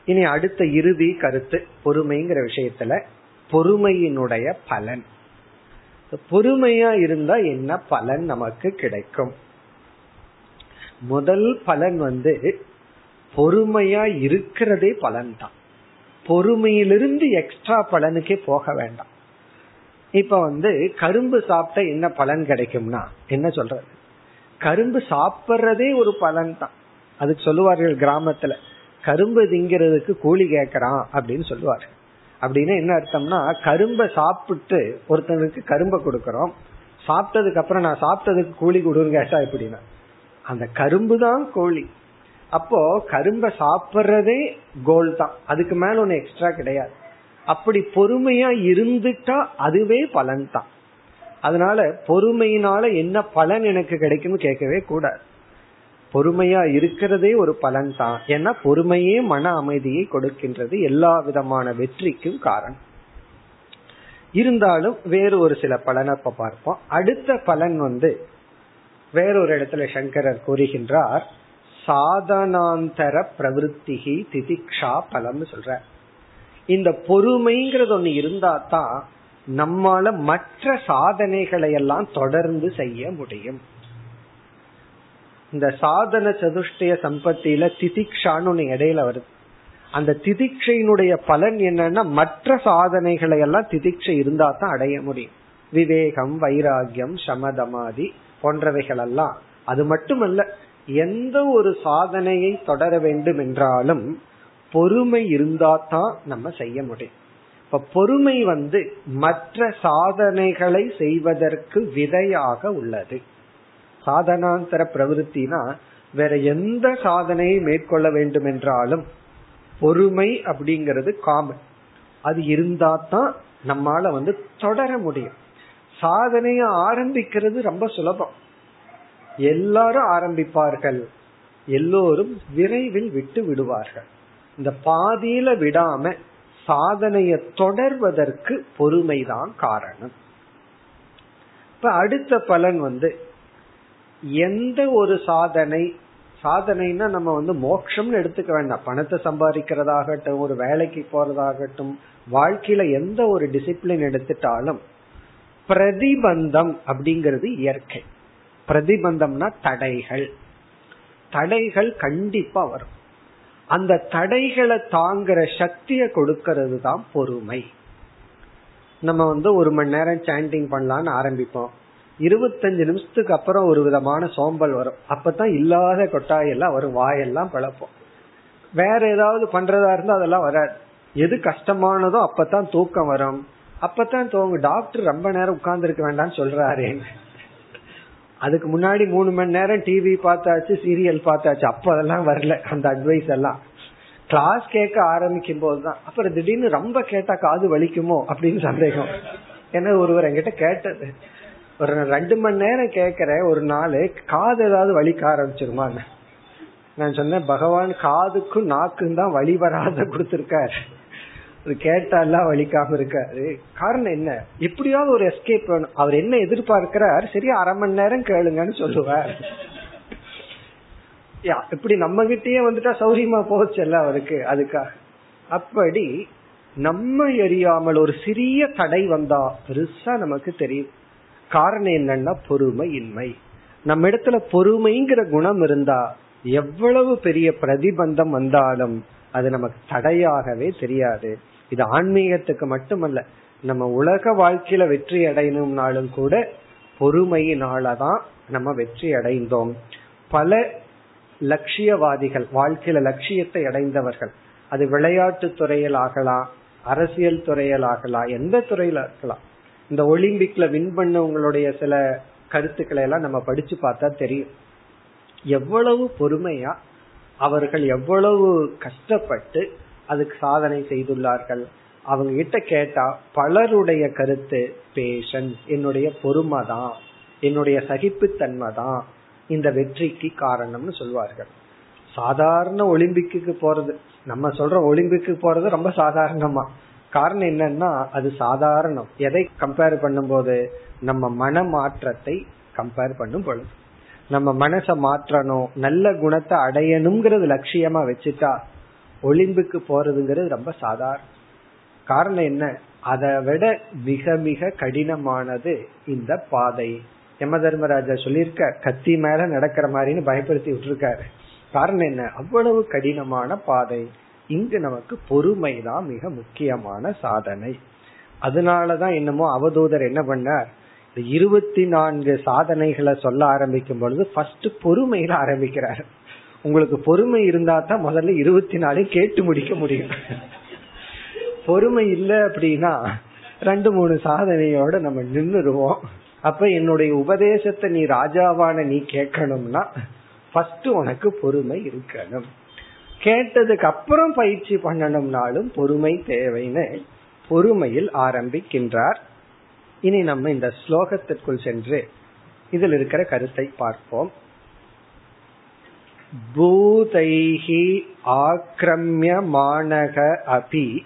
இனி அடுத்த இறுதி கருத்து பொறுமைங்கிற விஷயத்துல பொறுமையினுடைய பலன். பொறுமையா இருந்தா என்ன பலன் நமக்கு கிடைக்கும்? முதல் பலன் வந்து பொறுமையா இருக்கிறதே பலன் தான் பொறுமையிலிருந்து எக்ஸ்ட்ரா பலனுக்கே போக வேண்டாம். இப்ப வந்து கரும்பு சாப்பிட்ட என்ன பலன் கிடைக்கும்னா என்ன சொல்றது? கரும்பு சாப்பிட்றதே ஒரு பலன் தான் அதுக்கு சொல்லுவார்கள் கிராமத்துல கரும்பு திங்கிறதுக்கு கூலி கேட்கறான் அப்படின்னு சொல்லுவாரு. அப்படின்னு என்ன அர்த்தம்னா கரும்பை சாப்பிட்டு ஒருத்தனுக்கு கரும்பை கொடுக்கறோம் சாப்பிட்டதுக்கு அப்புறம் நான் சாப்பிட்டதுக்கு கூலி கொடுன்னு கேட்டா எப்படின்னா அந்த கரும்பு தான் கோழி அப்போ கரும்பை சாப்பிட்றதே கோல் தான். அதுக்கு மேல ஒன்னு எக்ஸ்ட்ரா கிடையாது. அப்படி பொறுமையா இருந்துட்டா அதுவே பலன் தான். அதனால பொறுமையினால என்ன பலன் எனக்கு கிடைக்கும்னு கேட்கவே கூடாது. பொறுமையா இருக்கிறதே ஒரு பலன் தான். ஏன்னா பொறுமையே மன அமைதியை கொடுக்கின்றது எல்லா விதமான வெற்றிக்கும் காரணம். இருந்தாலும் வேறு ஒரு சில பலனை பார்ப்போம். அடுத்த பலன் வந்து வேறொரு இடத்துல சங்கரர் கூறுகின்றார் சாதனாந்தர பிரவருத்திகி திதிக்ஷா பலம் சொல்ற. இந்த பொறுமைங்கிறது ஒண்ணு இருந்தா தான் நம்மால மற்ற சாதனைகளை எல்லாம் தொடர்ந்து செய்ய முடியும். இந்த சாதன சதுஷ்டய சம்பத்தியில திதிக்ஷான்னு ஒண்ணு இடையில வருது. அந்த திதிக்ஷையினுடைய பலன் என்னன்னா மற்ற சாதனைகளை எல்லாம் திதிக்ஷை இருந்தா தான் அடைய முடியும். விவேகம் வைராகியம் சமதமாதி போன்றவைகள் எல்லாம் அது மட்டுமல்ல எந்த ஒரு சாதனையை தொடர வேண்டும் என்றாலும் பொறுமை இருந்தா தான் நம்ம செய்ய முடியும். இப்ப பொறுமை வந்து மற்ற சாதனைகளை செய்வதற்கு விதையாக உள்ளது. சாதனாந்தர பிரவருத்தினா வேற எந்த சாதனையை மேற்கொள்ள வேண்டும் என்றாலும் பொறுமை அப்படிங்கிறது காமன் அது இருந்தா தான் நம்மால வந்து தொடர முடியும். சாதனைய ஆரம்பிக்கிறது ரொம்ப சுலபம். எல்லாரும் ஆரம்பிப்பார்கள். எல்லோரும் விரைவில் விட்டு விடுவார்கள். இந்த பாதியில விடாம சாதனைய தொடர்வதற்கு பொறுமைதான் காரணம். இப்ப அடுத்த பலன் வந்து எந்த ஒரு சாதனை சாதனைனா நம்ம வந்து மோட்சம்னு எடுத்துக்க வேண்டாம். பணத்தை சம்பாதிக்கிறதாகட்டும் ஒரு வேலைக்கு போறதாகட்டும் வாழ்க்கையில எந்த ஒரு டிசிப்ளின் எடுத்துட்டாலும் பிரதிபந்தம் அப்படிங்கிறது இயற்கை. பிரதிபந்தம்னா தடைகள். தடைகள் கண்டிப்பா வரும். அந்த தடைகளை தாங்குற சக்தியை கொடுக்கறது தான் பொறுமை. நம்ம வந்து ஒரு மணி நேரம் சாண்டிங் பண்ணலான்னு ஆரம்பிப்போம். இருபத்தஞ்சு நிமிஷத்துக்கு அப்புறம் ஒரு விதமான சோம்பல் வரும். அப்பதான் இல்லாத கொட்டாயெல்லாம் வரும். வாயெல்லாம் பிளப்போம். வேற ஏதாவது பண்றதா இருந்தா அதெல்லாம் வராது. எது கஷ்டமானதோ அப்பதான் தூக்கம் வரும். அப்பதான் தோங்க. டாக்டர் ரொம்ப நேரம் உட்கார்ந்து இருக்க வேண்டாம்னு சொல்றாரு அதுக்கு முன்னாடி மூணு மணி நேரம் டிவி பார்த்தாச்சு சீரியல் பார்த்தாச்சு. அப்ப அதெல்லாம் வரல அந்த அட்வைஸ் எல்லாம். கிளாஸ் கேட்க ஆரம்பிக்கும் போதுதான் அப்புறம் திடீர்னு ரொம்ப கேட்டா காது வலிக்குமோ அப்படின்னு சந்தேகம். ஏன்னா ஒருவர் என்கிட்ட கேட்டது. ஒரு ரெண்டு மணி நேரம் கேக்குற ஒரு நாள் காது ஏதாவது வலிக்க ஆரம்பிச்சிருமான்னு. நான் சொன்னேன் பகவான் காதுக்கும் நாக்கும் தான் வழி வராத கொடுத்திருக்காரு. கேட்டாலாம் வலிக்காம இருக்காரு. காரணம் என்ன? எப்படியாவது ஒரு எஸ்கேப் வேணும். அவர் என்ன எதிர்பார்க்கிறார் சரி அரை மணி நேரம் கேளுங்கன்னு சொல்லுவார். இப்படி நம்ம கிட்டயே வந்துட்டா சௌரியமா போச்சல்ல அவருக்கு அதுக்காக. அப்படி நம்ம எரியாமல் ஒரு சிறிய தடை வந்தா பெருசா நமக்கு தெரியும். காரணம் என்னன்னா பொறுமை இன்மை. நம்ம இடத்துல பொறுமைங்கிற குணம் இருந்தா எவ்வளவு பெரிய பிரதிபந்தம் வந்தாலும் அது நமக்கு தடையாகவே தெரியாது. இது ஆன்மீகத்துக்கு மட்டுமல்ல நம்ம உலக வாழ்க்கையில வெற்றி அடையணும்னாலும் கூட பொறுமையினாலதான் நம்ம வெற்றி அடைந்தோம். பல லட்சியவாதிகள் வாழ்க்கையில லட்சியத்தை அடைந்தவர்கள் அது விளையாட்டு துறையில் ஆகலாம் அரசியல் துறையில் ஆகலாம் எந்த துறையில இருக்கலாம். இந்த ஒலிம்பிக்ல வின் பண்ணவங்களுடைய சில கருத்துக்களை எல்லாம் நம்ம படிச்சு பார்த்தா தெரியும். எவ்வளவு பொறுமையா அவர்கள் எவ்வளவு கஷ்டப்பட்டு அதுக்கு சாதனை செய்துள்ளார்கள். அவங்க கிட்ட கேட்டா பலருடைய கருத்து பேஷன் என்னுடைய பொறுமை தான் என்னுடைய சகிப்புத்தன்மை தான் இந்த வெற்றிக்கு காரணம்னு சொல்வார்கள். சாதாரண ஒலிம்பிக்கு போறது நம்ம சொல்றோம் ஒலிம்பிக்கு போறது ரொம்ப சாதாரணமா. காரணம் என்னன்னா அது சாதாரணம். எதை கம்பேர் பண்ணும்போது நம்ம மன மாற்றத்தை கம்பேர் பண்ணும் பொழுது. நம்ம மனசை மாற்றணும் நல்ல குணத்தை அடையணுங்கிறது லட்சியமா வச்சுட்டா ஒலிம்புக்கு போறதுங்கிறது ரொம்ப சாதாரண காரணம் என்ன? அதை விட மிக மிக கடினமானது இந்த பாதை. யம தர்மராஜா சொல்லியிருக்க கத்தி மேல நடக்கிற மாதிரின்னு பயப்படுத்தி விட்டுருக்காரு. காரணம் என்ன? அவ்வளவு கடினமான பாதை. இங்கு நமக்கு பொறுமை தான் மிக முக்கியமான சாதனை. அதனாலதான் என்னமோ அவதூதர் என்ன பண்ணார்? இருபத்தி நான்கு சாதனைகளை சொல்ல ஆரம்பிக்கும் பொழுது ஃபர்ஸ்ட் பொறுமையில ஆரம்பிக்கிறார். உங்களுக்கு பொறுமை இருந்தா தான் முதல்ல இருபத்தி நாலு கேட்டு முடிக்க முடியும். பொறுமை இல்லை அப்படின்னா ரெண்டு மூணு சாதனையோட நம்ம நின்றுடுவோம் அப்ப என்னுடைய உபதேசத்தை நீ ராஜாவான நீ கேட்கணும்னா ஃபர்ஸ்ட் உனக்கு பொறுமை இருக்கணும். கேட்டதுக்கு அப்புறம் பயிற்சி பண்ணணும்னாலும் பொறுமை தேவைன்னு பொறுமையில் ஆரம்பிக்கின்றார். இனி நம்ம இந்த ஸ்லோகத்திற்குள் சென்று இதில் இருக்கிற கருத்தை பார்ப்போம். பூதைஹி ஆக்ரமியமானக அபி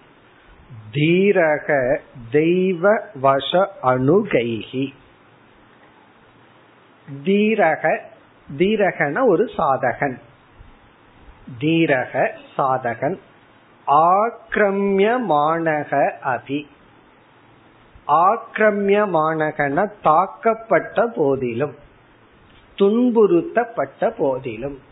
தீரக தெய்வ வச அணுகைஹி. தீரக தீரகன ஒரு சாதகன். தீரக சாதகன் ஆக்ரமியமானக அபி. ஆக்ரமியமானகன தாக்கப்பட்ட போதிலும் துன்புறுத்தப்பட்ட போதிலும்.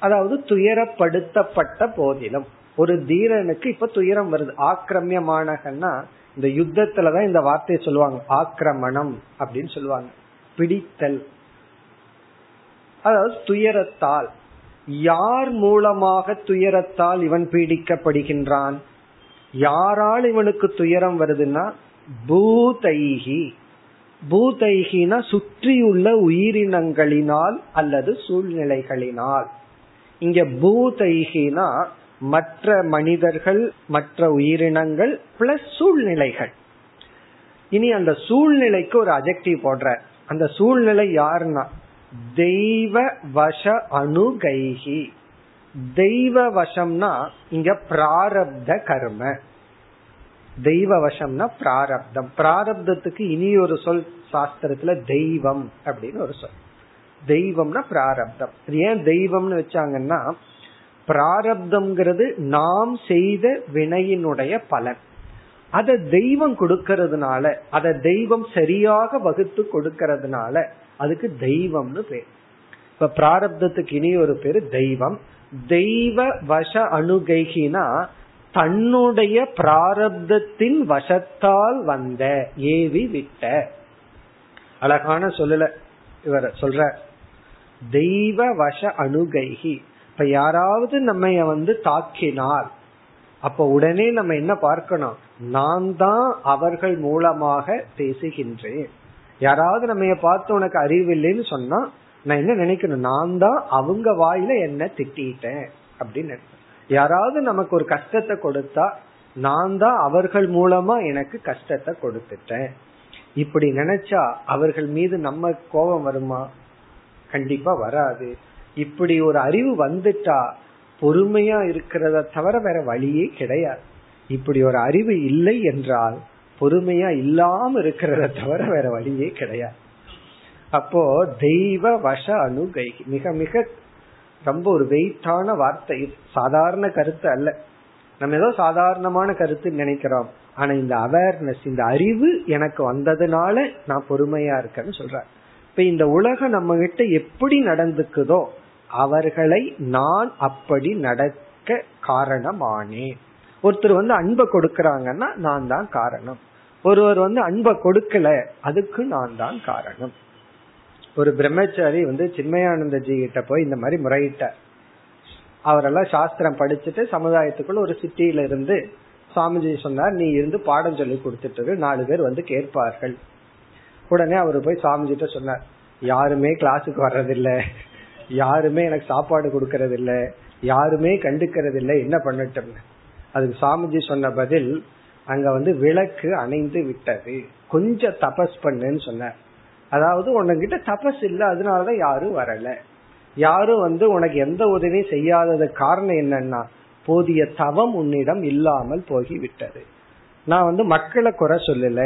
அதாவது துயரப்படுத்தப்பட்ட போதிலும். ஒரு தீரனுக்கு இப்ப துயரம் வருது. ஆக்கிரமியமானகன்னா இந்த யுத்தத்துலதான் இந்த வார்த்தையை சொல்லுவாங்க. ஆக்கிரமணம் அப்படின்னு சொல்லுவாங்க. பிடித்தல். அதாவது துயரத்தால். யார் மூலமாக துயரத்தால் இவன் பீடிக்கப்படுகின்றான்? யாரால் இவனுக்கு துயரம் வருதுன்னா? பூதைகி பூதைகினா சுற்றியுள்ள உயிரினங்களினால் அல்லது சூழ்நிலைகளினால். இங்க பூதைகினா மற்ற மனிதர்கள் மற்ற உயிரினங்கள் பிளஸ் சூழ்நிலைகள். இனி அந்த சூழ்நிலைக்கு ஒரு அஜெக்டிவ் போடுற. அந்த சூழ்நிலை யாருன்னா? தெய்வ வச அணுகைகி. தெய்வ வசம்னா இங்க பிராரப்த கர்ம. தெய்வ வசம்னா பிராரப்தம். பிராரப்தத்துக்கு இனி ஒரு சொல் சாஸ்திரத்துல தெய்வம் அப்படின்னு ஒரு சொல். தெய்வம்னா பிராரப்தம். ஏன் தெய்வம்னு வச்சாங்கன்னா பிராரப்தம்ங்கிறது நாம் செய்த வினையினுடைய பலன். அத தெய்வம் கொடுக்கறதுனால அத தெய்வம் சரியாக வகுத்து கொடுக்கறதுனால அதுக்கு தெய்வம்னு பேர். இப்ப பிராரப்தத்துக்கு இனி ஒரு பேரு தெய்வம். தெய்வ வச அணுகைகினா தன்னுடைய பிராரப்தத்தின் வசத்தால் வந்த ஏவி விட்ட. அழகான சொல்லல இவர் சொல்ற. தெய்வ வச அணுகைகி. இப்ப யாராவது நம்ம வந்து தாக்கினார் அப்ப உடனே நம்ம என்ன பார்க்கணும்? நான் தான் அவர்கள் மூலமாக பேசுகின்றேன். யாராவது நம்ம பார்த்து உனக்கு அறிவு இல்லைன்னு சொன்னா நான் என்ன நினைக்கணும்? நான் தான் அவங்க வாயில என்ன திட்டேன் அப்படின்னு யாராவது நமக்கு ஒரு கஷ்டத்தை கொடுத்தா நான் தான் அவர்கள் மூலமா எனக்கு கஷ்டத்தை கொடுத்துட்டேன். இப்படி நினைச்சா அவர்கள் மீது நம்ம கோபம் வருமா? கண்டிப்பா வராது. இப்படி ஒரு அறிவு வந்துட்டா பொறுமையா இருக்கிறத தவிர வேற வழியே கிடையாது. இப்படி ஒரு அறிவு இல்லை என்றால் பொறுமையா இல்லாம இருக்கிறத தவிர வேற வழியே கிடையாது. அப்போ தெய்வ வச அணுகை மிக மிக ரொம்ப ஒரு வெயிட்டான வார்த்தை. சாதாரண கருத்து அல்ல. நம்ம ஏதோ சாதாரணமான கருத்து நினைக்கிறோம். ஆனா இந்த அவேர்னஸ் இந்த அறிவு எனக்கு வந்ததுனால நான் பொறுமையா இருக்கேன்னு சொல்றேன் இப்ப இந்த உலகம் நம்ம கிட்ட எப்படி நடந்துக்குதோ அவர்களை நான் அப்படி நடக்க காரணமானேன் ஒருத்தர் வந்து அன்பை கொடுக்கறாங்கன்னா நான் தான் காரணம். ஒருவர் வந்து அன்பை கொடுக்கல அதுக்கு நான் தான் காரணம். ஒரு பிரம்மச்சாரி வந்து சின்மயானந்த ஜி கிட்ட போய் இந்த மாதிரி முறையிட்ட அவரெல்லாம் சாஸ்திரம் படிச்சுட்டு சமுதாயத்துக்குள்ள ஒரு சிட்டியில இருந்து சுவாமிஜி சொன்னார் நீ இருந்து பாடம் சொல்லி கொடுத்துட்டு நாலு பேர் வந்து கேட்பார்கள். உடனே அவர் போய் சாமி கிட்ட சொன்னார் யாருமே கிளாஸுக்கு வர்றதில்ல. யாருமே எனக்கு சாப்பாடு கொடுக்கறது இல்ல யாருமே கண்டுக்கிறது இல்ல என்ன பண்ணட்டும் அதுக்கு சாமிஜி சொன்ன பதில் அங்க வந்து விளக்கு அணைந்து விட்டது. கொஞ்சம் தபஸ் பண்ணுன்னு சொன்னார். அதாவது உனக்கிட்ட தபஸ் இல்ல அதனாலதான் யாரும் வரல. யாரும் வந்து உனக்கு எந்த உதவியும் செய்யாதது காரணம் என்னன்னா போதிய தவம் உன்னிடம் இல்லாமல் போகிவிட்டது. நான் வந்து மக்களை குறை சொல்லல.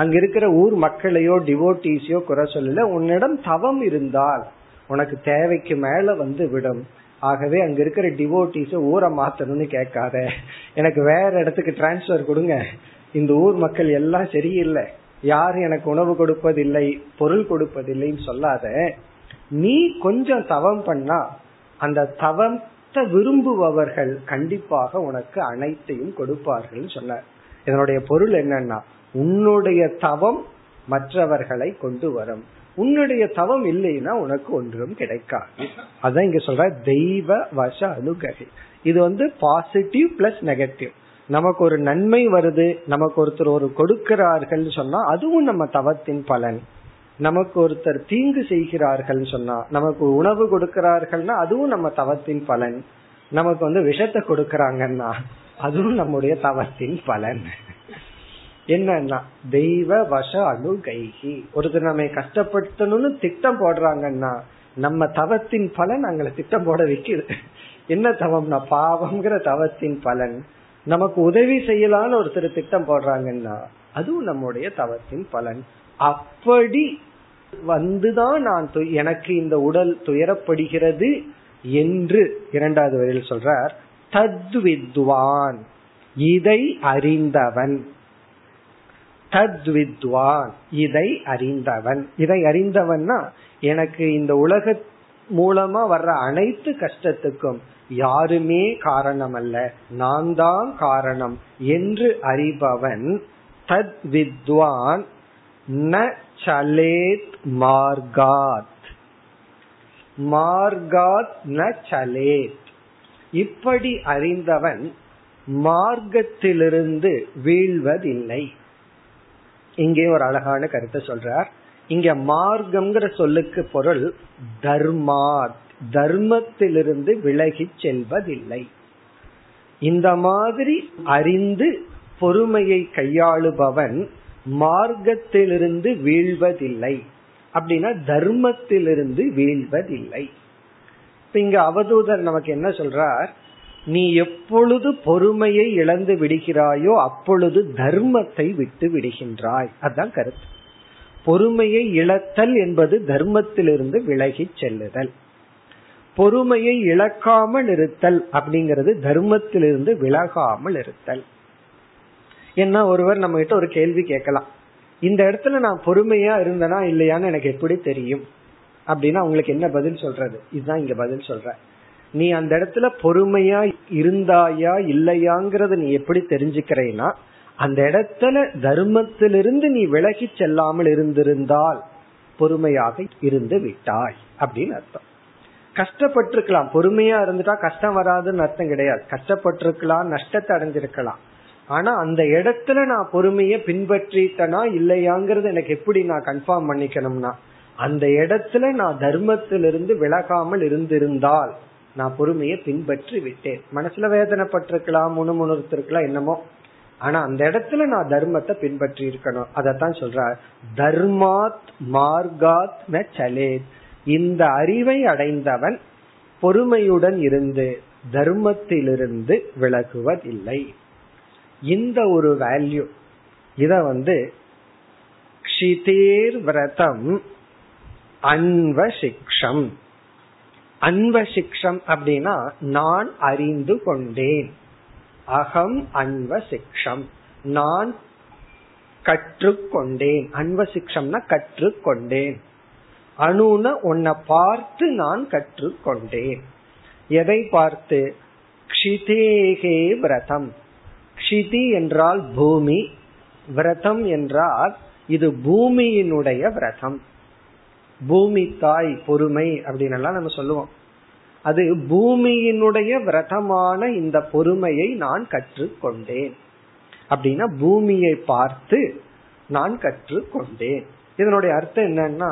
அங்க இருக்கிற ஊர் மக்களையோ டிவோட்டிஸையோ குறை சொல்லல. உன்னிடம் தவம் இருந்தால் உனக்கு தேவைக்கு மேல வந்து விடும். ஆகவே அங்க இருக்கிற டிவோட்டிஸ ஊரை மாத்தணும்னு கேட்காத. எனக்கு வேற இடத்துக்கு டிரான்ஸ்பர் கொடுங்க. இந்த ஊர் மக்கள் எல்லாம் சரியில்லை. யாரும் எனக்கு உணவு கொடுப்பதில்லை பொருள் கொடுப்பதில்லைன்னு சொல்லாத. நீ கொஞ்சம் தவம் பண்ணா அந்த தவத்தை விரும்புபவர்கள் கண்டிப்பாக உனக்கு அனைத்தையும் கொடுப்பார்கள் சொன்னார். இதனுடைய பொருள் என்னன்னா உன்னுடைய தவம் மற்றவர்களை கொண்டு வரும். உன்னுடைய தவம் இல்லைன்னா உனக்கு ஒன்றும் கிடைக்காது. அதான் இங்க சொல்ற தெய்வ வச அனுகை இது வந்து பாசிட்டிவ் பிளஸ் நெகட்டிவ் நமக்கு ஒரு நன்மை வருது நமக்கு ஒருத்தர் ஒரு கொடுக்கிறார்கள் சொன்னா அதுவும் நம்ம தவத்தின் பலன். நமக்கு ஒருத்தர் தீங்கு செய்கிறார்கள் சொன்னா நமக்கு உணவு கொடுக்கிறார்கள்னா அதுவும் நம்ம தவத்தின் பலன். நமக்கு வந்து விஷத்தை கொடுக்கறாங்கன்னா அதுவும் நம்முடைய தவத்தின் பலன். என்னன்னா தெய்வ வச அணுகைகி ஒருத்தர் நம்ம கஷ்டப்படுத்தணும்னு திட்டம் போடுறாங்கன்னா நம்ம தவத்தின் பலன் அங்களை திட்டம் போட வைக்குது. என்ன தவம்னா பாவம்ங்கிற தவத்தின் பலன். நமக்கு உதவி செய்யலான்னு ஒருத்தர் திட்டம் போடுறாங்கன்னா அதுவும் நம்முடைய தவத்தின் பலன். அப்படி வந்துதான் நான் எனக்கு இந்த உடல் துயரப்படுகிறது என்று இரண்டாவது வரையில் சொல்றார். தத்வித்வான். இதை அறிந்தவன். தத்வித்வான். இதை அறிந்தவன். இதை அறிந்தவன்னா எனக்கு இந்த உலக மூலமா வர்ற அனைத்து கஷ்டத்துக்கும் யாருமே காரணம் அல்ல நான் தான் காரணம் என்று அறிபவன் தத் வித்வான் ந சலேத் மார்காத். மார்காத் ந சலேத். இப்படி அறிந்தவன் மார்க்கத்திலிருந்து வீழ்வதில்லை. இங்கே ஒரு அழகான கருத்தை சொல்றார். இங்க மார்க்கம்ங்கிற சொல்லுக்கு பொருள் தர்மா தர்மத்திலிருந்து விலகி செல்வதில்லை. இந்த மாதிரி அறிந்து பொறுமையை கையாளுபவன் மார்க்கத்திலிருந்து வீழ்வதில்லை. அப்படின்னா தர்மத்திலிருந்து வீழ்வதில்லை. இங்க அவதூதர் நமக்கு என்ன சொல்றார்? நீ எப்பொழுது பொறுமையை இழந்து விடுகிறாயோ அப்பொழுது தர்மத்தை விட்டு விடுகின்றாய். அதுதான் கருத்து. பொறுமையை இழத்தல் என்பது தர்மத்திலிருந்து விலகி செல்லுதல். பொறுமையை இழக்காமல் இருத்தல் அப்படிங்கிறது தர்மத்திலிருந்து விலகாமல் இருத்தல். என்ன ஒருவர் நம்ம கிட்ட ஒரு கேள்வி கேட்கலாம். இந்த இடத்துல நான் பொறுமையா இருந்தனா இல்லையான்னு எனக்கு எப்படி தெரியும்? அப்படின்னா உங்களுக்கு என்ன பதில் சொல்றது? இதுதான் இங்க பதில் சொல்ற நீ அந்த இடத்துல பொறுமையா இருந்தாயா இல்லையாங்கிறத நீ எப்படி தெரிஞ்சுக்கிறேன்னா அந்த இடத்துல தர்மத்திலிருந்து நீ விலகி செல்லாமல் இருந்திருந்தால் பொறுமையாக இருந்து விட்டாய் அப்படின்னு அர்த்தம். கஷ்டப்பட்டிருக்கலாம். பொறுமையா இருந்துட்டா கஷ்டம் வராதுன்னு அர்த்தம் கிடையாது. கஷ்டப்பட்டிருக்கலாம் நஷ்டத்தை அடைஞ்சிருக்கலாம். ஆனா அந்த இடத்துல நான் பொறுமைய பின்பற்றிட்டனா இல்லையாங்கிறது எனக்கு எப்படி நான் கன்ஃபார்ம் பண்ணிக்கணும்னா அந்த இடத்துல நான் தர்மத்திலிருந்து விலகாமல் இருந்திருந்தால் நான் பொறுமையை பின்பற்றி விட்டேன். மனசுல வேதனைப்பட்டிருக்கலாம் முணுமுணுத்திருக்கலாம் என்னமோ. ஆனா அந்த இடத்துல நான் தர்மத்தை பின்பற்றி இருக்கணும். அதத்தான் சொல்ற தர்மாத் மார்காத் ந சலேத் இந்த அறிவை அடைந்தவன் பொறுமையுடன் இருந்து தர்மத்திலிருந்து விலகுவதில்லை. இந்த ஒரு வேல்யூ இத வந்து க்ஷிதேர் விரதம் அன்வசிக்ஷம் அன்வசிக்ஷம் அப்படின்னா நான் அறிந்து கொண்டேன். அகம் அன்வசிக்ஷம் நான் கற்றுக்கொண்டேன். அன்வசிக்ஷம்னா கற்றுக்கொண்டேன். அணுன உன்னை பார்த்து நான் கற்றுக்கொண்டேன். எதை பார்த்து? க்ஷிதேகே விரதம். க்ஷிதி என்றால் பூமி விரதம் என்றால் இது பூமியினுடைய விரதம். பூமி தாய் பொறுமை அப்படின்னு எல்லாம் நம்ம சொல்லுவோம். அது பூமியினுடைய விரதமான இந்த பொறுமையை நான் கற்றுக்கொண்டேன். அப்படின்னா பூமியை பார்த்து நான் கற்றுக்கொண்டேன். இதனுடைய அர்த்தம் என்னன்னா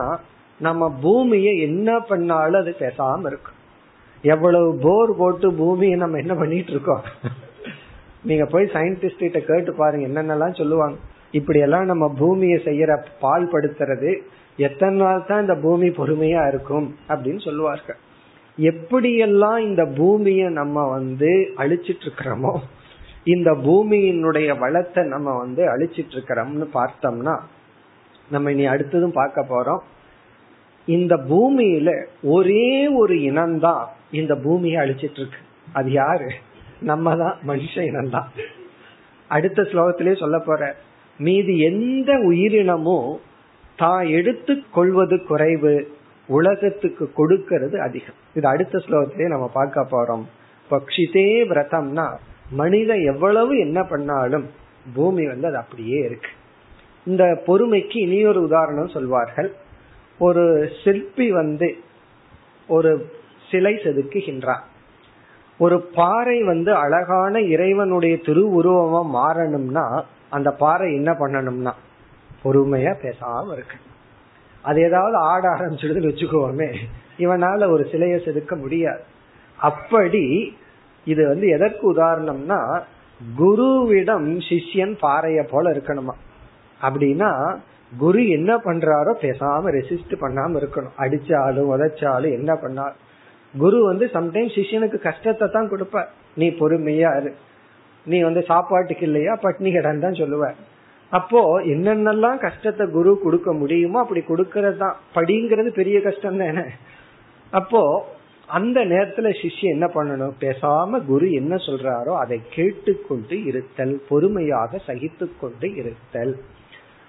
நம்ம பூமியை என்ன பண்ணாலும் அது பேசாம இருக்கும். எவ்வளவு போர் போட்டு பூமியை நம்ம என்ன பண்ணிட்டு இருக்கோம்? நீங்க போய் சயின்டிஸ்ட் கிட்ட கேட்டு பாருங்க என்னென்னலாம் சொல்லுவாங்க. இப்படி எல்லாம் நம்ம பூமியை செய்யற பால் படுத்துறது எத்தனை நாள் தான் இந்த பூமி பொறுமையா இருக்கும் அப்படின்னு சொல்லுவார்கள். எப்படியெல்லாம் இந்த பூமியை நம்ம வந்து அழிச்சிட்டு இருக்கிறோமோ இந்த பூமியினுடைய வளத்தை நம்ம வந்து அழிச்சிட்டு இருக்கிறோம்னு பார்த்தோம்னா நம்ம இனி அடுத்ததும் பார்க்க போறோம். இந்த பூமியில ஒரே ஒரு இனம்தான் இந்த பூமியை அழிச்சிட்டு இருக்கு அது யாரு? நம்ம தான் மனுஷ இனம்தான். அடுத்த ஸ்லோகத்திலே சொல்ல போற மீதி எந்த உயிரினமும் தான் எடுத்து கொள்வது குறைவு. உலகத்துக்கு கொடுக்கிறது அதிகம். இது அடுத்த ஸ்லோகத்திலே நம்ம பார்க்க போறோம். பக்ஷிதே விரதம்னா மனிதன் எவ்வளவு என்ன பண்ணாலும் பூமி வந்து அது அப்படியே இருக்கு. இந்த பொறுமைக்கு இனியொரு உதாரணம் சொல்வார்கள். ஒரு சிற்பி வந்து ஒரு சிலை செதுக்குகின்றான் ஒரு பாறை வந்து அழகான இறைவனுடைய திருவுருவமா மாறணும்னா அந்த பாறை என்ன பண்ணணும்னா பொறுமையா பேசாம இருக்கு அது ஏதாவது ஆட ஆரம்பிச்சிடுதுன்னு வச்சுக்கோமே. இவனால ஒரு சிலையை செதுக்க முடியாது. அப்படி இது வந்து எதற்கு உதாரணம்னா குருவிடம் சிஷ்யன் பாறைய போல இருக்கணுமா? அப்படின்னா குரு என்ன பண்றாரோ பேசாம ரெசிஸ்ட் பண்ணாம இருக்கணும். அடிச்சாலும் உதைச்சாலும் என்ன பண்ணாலும். குரு வந்து சம்டைம் சிஷியனுக்கு கஷ்டத்தை தான் கொடுப்ப நீ பொறுமையா இரு. நீ வந்து சாப்பாட்டுக்கு இல்லையா? பட்னி கடன் தான் சொல்லுவ அப்போ என்னென்னலாம் கஷ்டத்தை குரு கொடுக்க முடியுமோ அப்படி கொடுக்கறது தான் படிங்கிறது பெரிய கஷ்டம் தானே. அப்போ அந்த நேரத்துல சிஷ்யம் என்ன பண்ணணும்? பேசாம குரு என்ன சொல்றாரோ அதை கேட்டுக்கொண்டு இருத்தல் பொறுமையாக சகித்து கொண்டு இருத்தல்.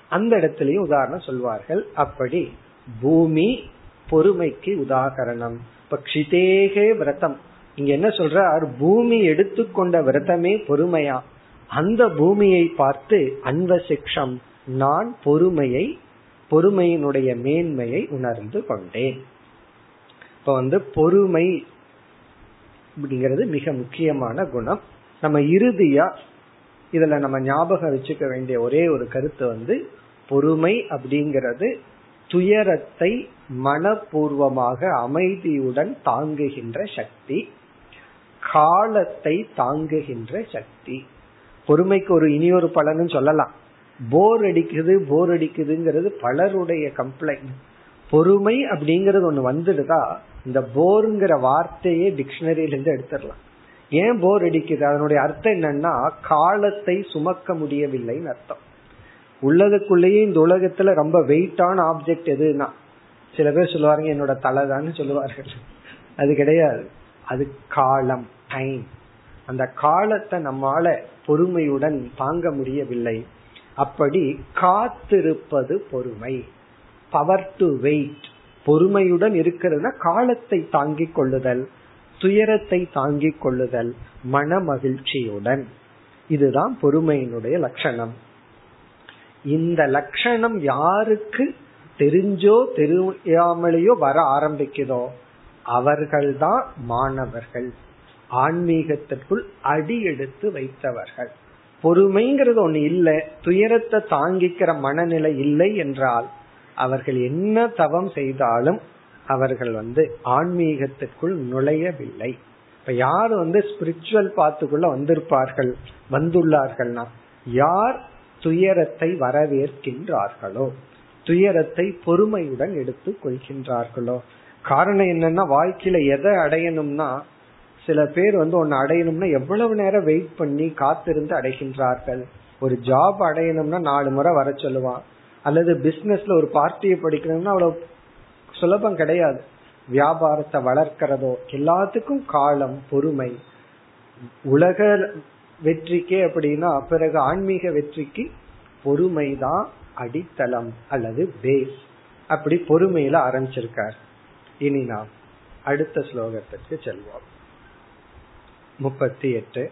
அந்த இடத்துலயும் உதாரணம் சொல்வார்கள். அப்படி பூமி பொறுமைக்கு உதாகரணம். இப்ப க்ஷிதேகே விரதம். இங்க என்ன சொல்றார்? பூமி எடுத்துக்கொண்ட விரதமே பொறுமையா? அந்த பூமியை பார்த்து அன்வசிக்ஷம் நான் பொறுமையை பொறுமையினுடைய மேன்மையை உணர்ந்து கொண்டேன். இப்ப வந்து பொறுமை அப்படிங்கிறது மிக முக்கியமான குணம். நம்ம இறுதியா இதுல நம்ம ஞாபகம் வச்சுக்க வேண்டிய ஒரே ஒரு கருத்து வந்து பொறுமை அப்படிங்கிறது துயரத்தை மனப்பூர்வமாக அமைதியுடன் தாங்குகின்ற சக்தி காலத்தை தாங்குகின்ற சக்தி. பொறுமைக்கு ஒரு இனியொரு பலனும் சொல்லலாம். போர் அடிக்குது போர் அடிக்குதுங்கிறது பலருடைய கம்ப்ளைண்ட் பொறுமை அப்படிங்கறது ஒண்ணு வந்துடுதா இந்த போருங்கிற வார்த்தையே டிக்ஷனரியில இருந்து எடுத்துடலாம். ஏன் போர் அடிக்குது? அதனுடைய அர்த்தம் என்னன்னா காலத்தை சுமக்க முடியவில்லைன்னு அர்த்தம். உள்ளதுக்குள்ளேயே இந்த உலகத்துல ரொம்ப வெயிட்டான ஆப்ஜெக்ட் எதுனா சில பேர் சொல்லுவாருங்க என்னோட தலைதான்னு சொல்லுவார்கள். அது கிடையாது. அது காலம் டைம் அந்த காலத்தை நம்மால பொறுமையுடன் தாங்க முடியவில்லை. அப்படி காத்திருப்பது பொறுமை. பவர் டு வெயிட் பொறுமையுடன் இருக்கிறதுனா காலத்தை தாங்கிக் கொள்ளுதல் துயரத்தை தாங்கிக் கொள்ளுதல் மன மகிழ்ச்சியுடன் இதுதான் பொறுமையினுடைய லட்சணம். இந்த லட்சணம் யாருக்கு தெரிஞ்சோ தெரியாமலேயோ வர ஆரம்பிக்குதோ அவர்கள்தான் மாணவர்கள். ஆன்மீகத்திற்குள் அடி எடுத்து வைத்தவர்கள். பொறுமைங்கிறது ஒண்ணு இல்லை. துயரத்தை தாங்கிக்கிற மனநிலை இல்லை என்றால் அவர்கள் என்ன தவம் செய்தாலும் அவர்கள் வந்து ஆன்மீகத்திற்குள் நுழையவில்லை. இப்ப யார் வந்து ஸ்பிரிச்சுவல் பாத்துக்குள்ள வந்திருப்பார்கள் வந்துள்ளார்கள்னா யார் துயரத்தை வரவேற்கின்றார்களோ துயரத்தை பொறுமையுடன் எடுத்துக் கொள்கின்றார்களோ? காரணம் என்னன்னா வாழ்க்கையில எதை அடையணும்னா சில பேர் வந்து ஒன்னு அடையணும்னா எவ்வளவு நேரம் வெயிட் பண்ணி காத்திருந்து அடைகின்றார்கள்? ஒரு ஜாப் அடையணும்னா நாலு முறை வர சொல்லுவான். அல்லது பிசினஸ்ல ஒரு பார்ட்டியை படிக்கணும்னா அவ்வளவு சுலபம் கிடையாது. வியாபாரத்தை வளர்க்கிறதோ எல்லாத்துக்கும் காலம் பொறுமை. உலக வெற்றிக்கே அப்படின்னா பிறகு ஆன்மீக வெற்றிக்கு பொறுமைதான் அடித்தளம் அல்லது பேஸ் அப்படி பொறுமையில ஆரம்பிச்சிருக்கார். இனி நாம் அடுத்த ஸ்லோகத்திற்கு செல்வோம். முப்பத்தி எட்டு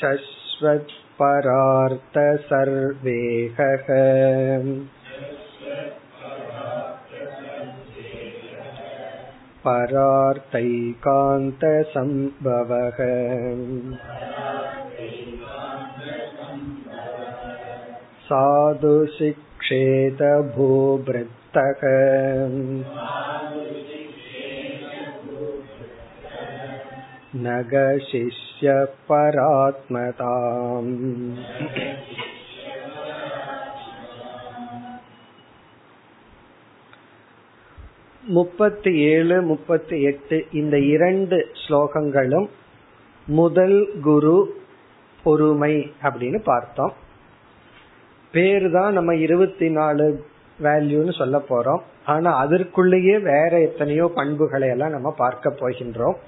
शश्वत्परार्थ सर्वेहः परार्तैकान्तसम्भवः साधु नगशिष्य परात्मताम् முப்பத்தி ஏழு முப்பத்தி எட்டு இந்த இரண்டு ஸ்லோகங்களும் முதல் குரு பொறுமை அப்படின்னு பார்த்தோம் பேரு தான் நம்ம இருபத்தி நாலு வேல்யூன்னு சொல்ல போறோம் ஆனா அதற்குள்ளேயே வேற எத்தனையோ பண்புகளை எல்லாம் நம்ம பார்க்க போகின்றோம்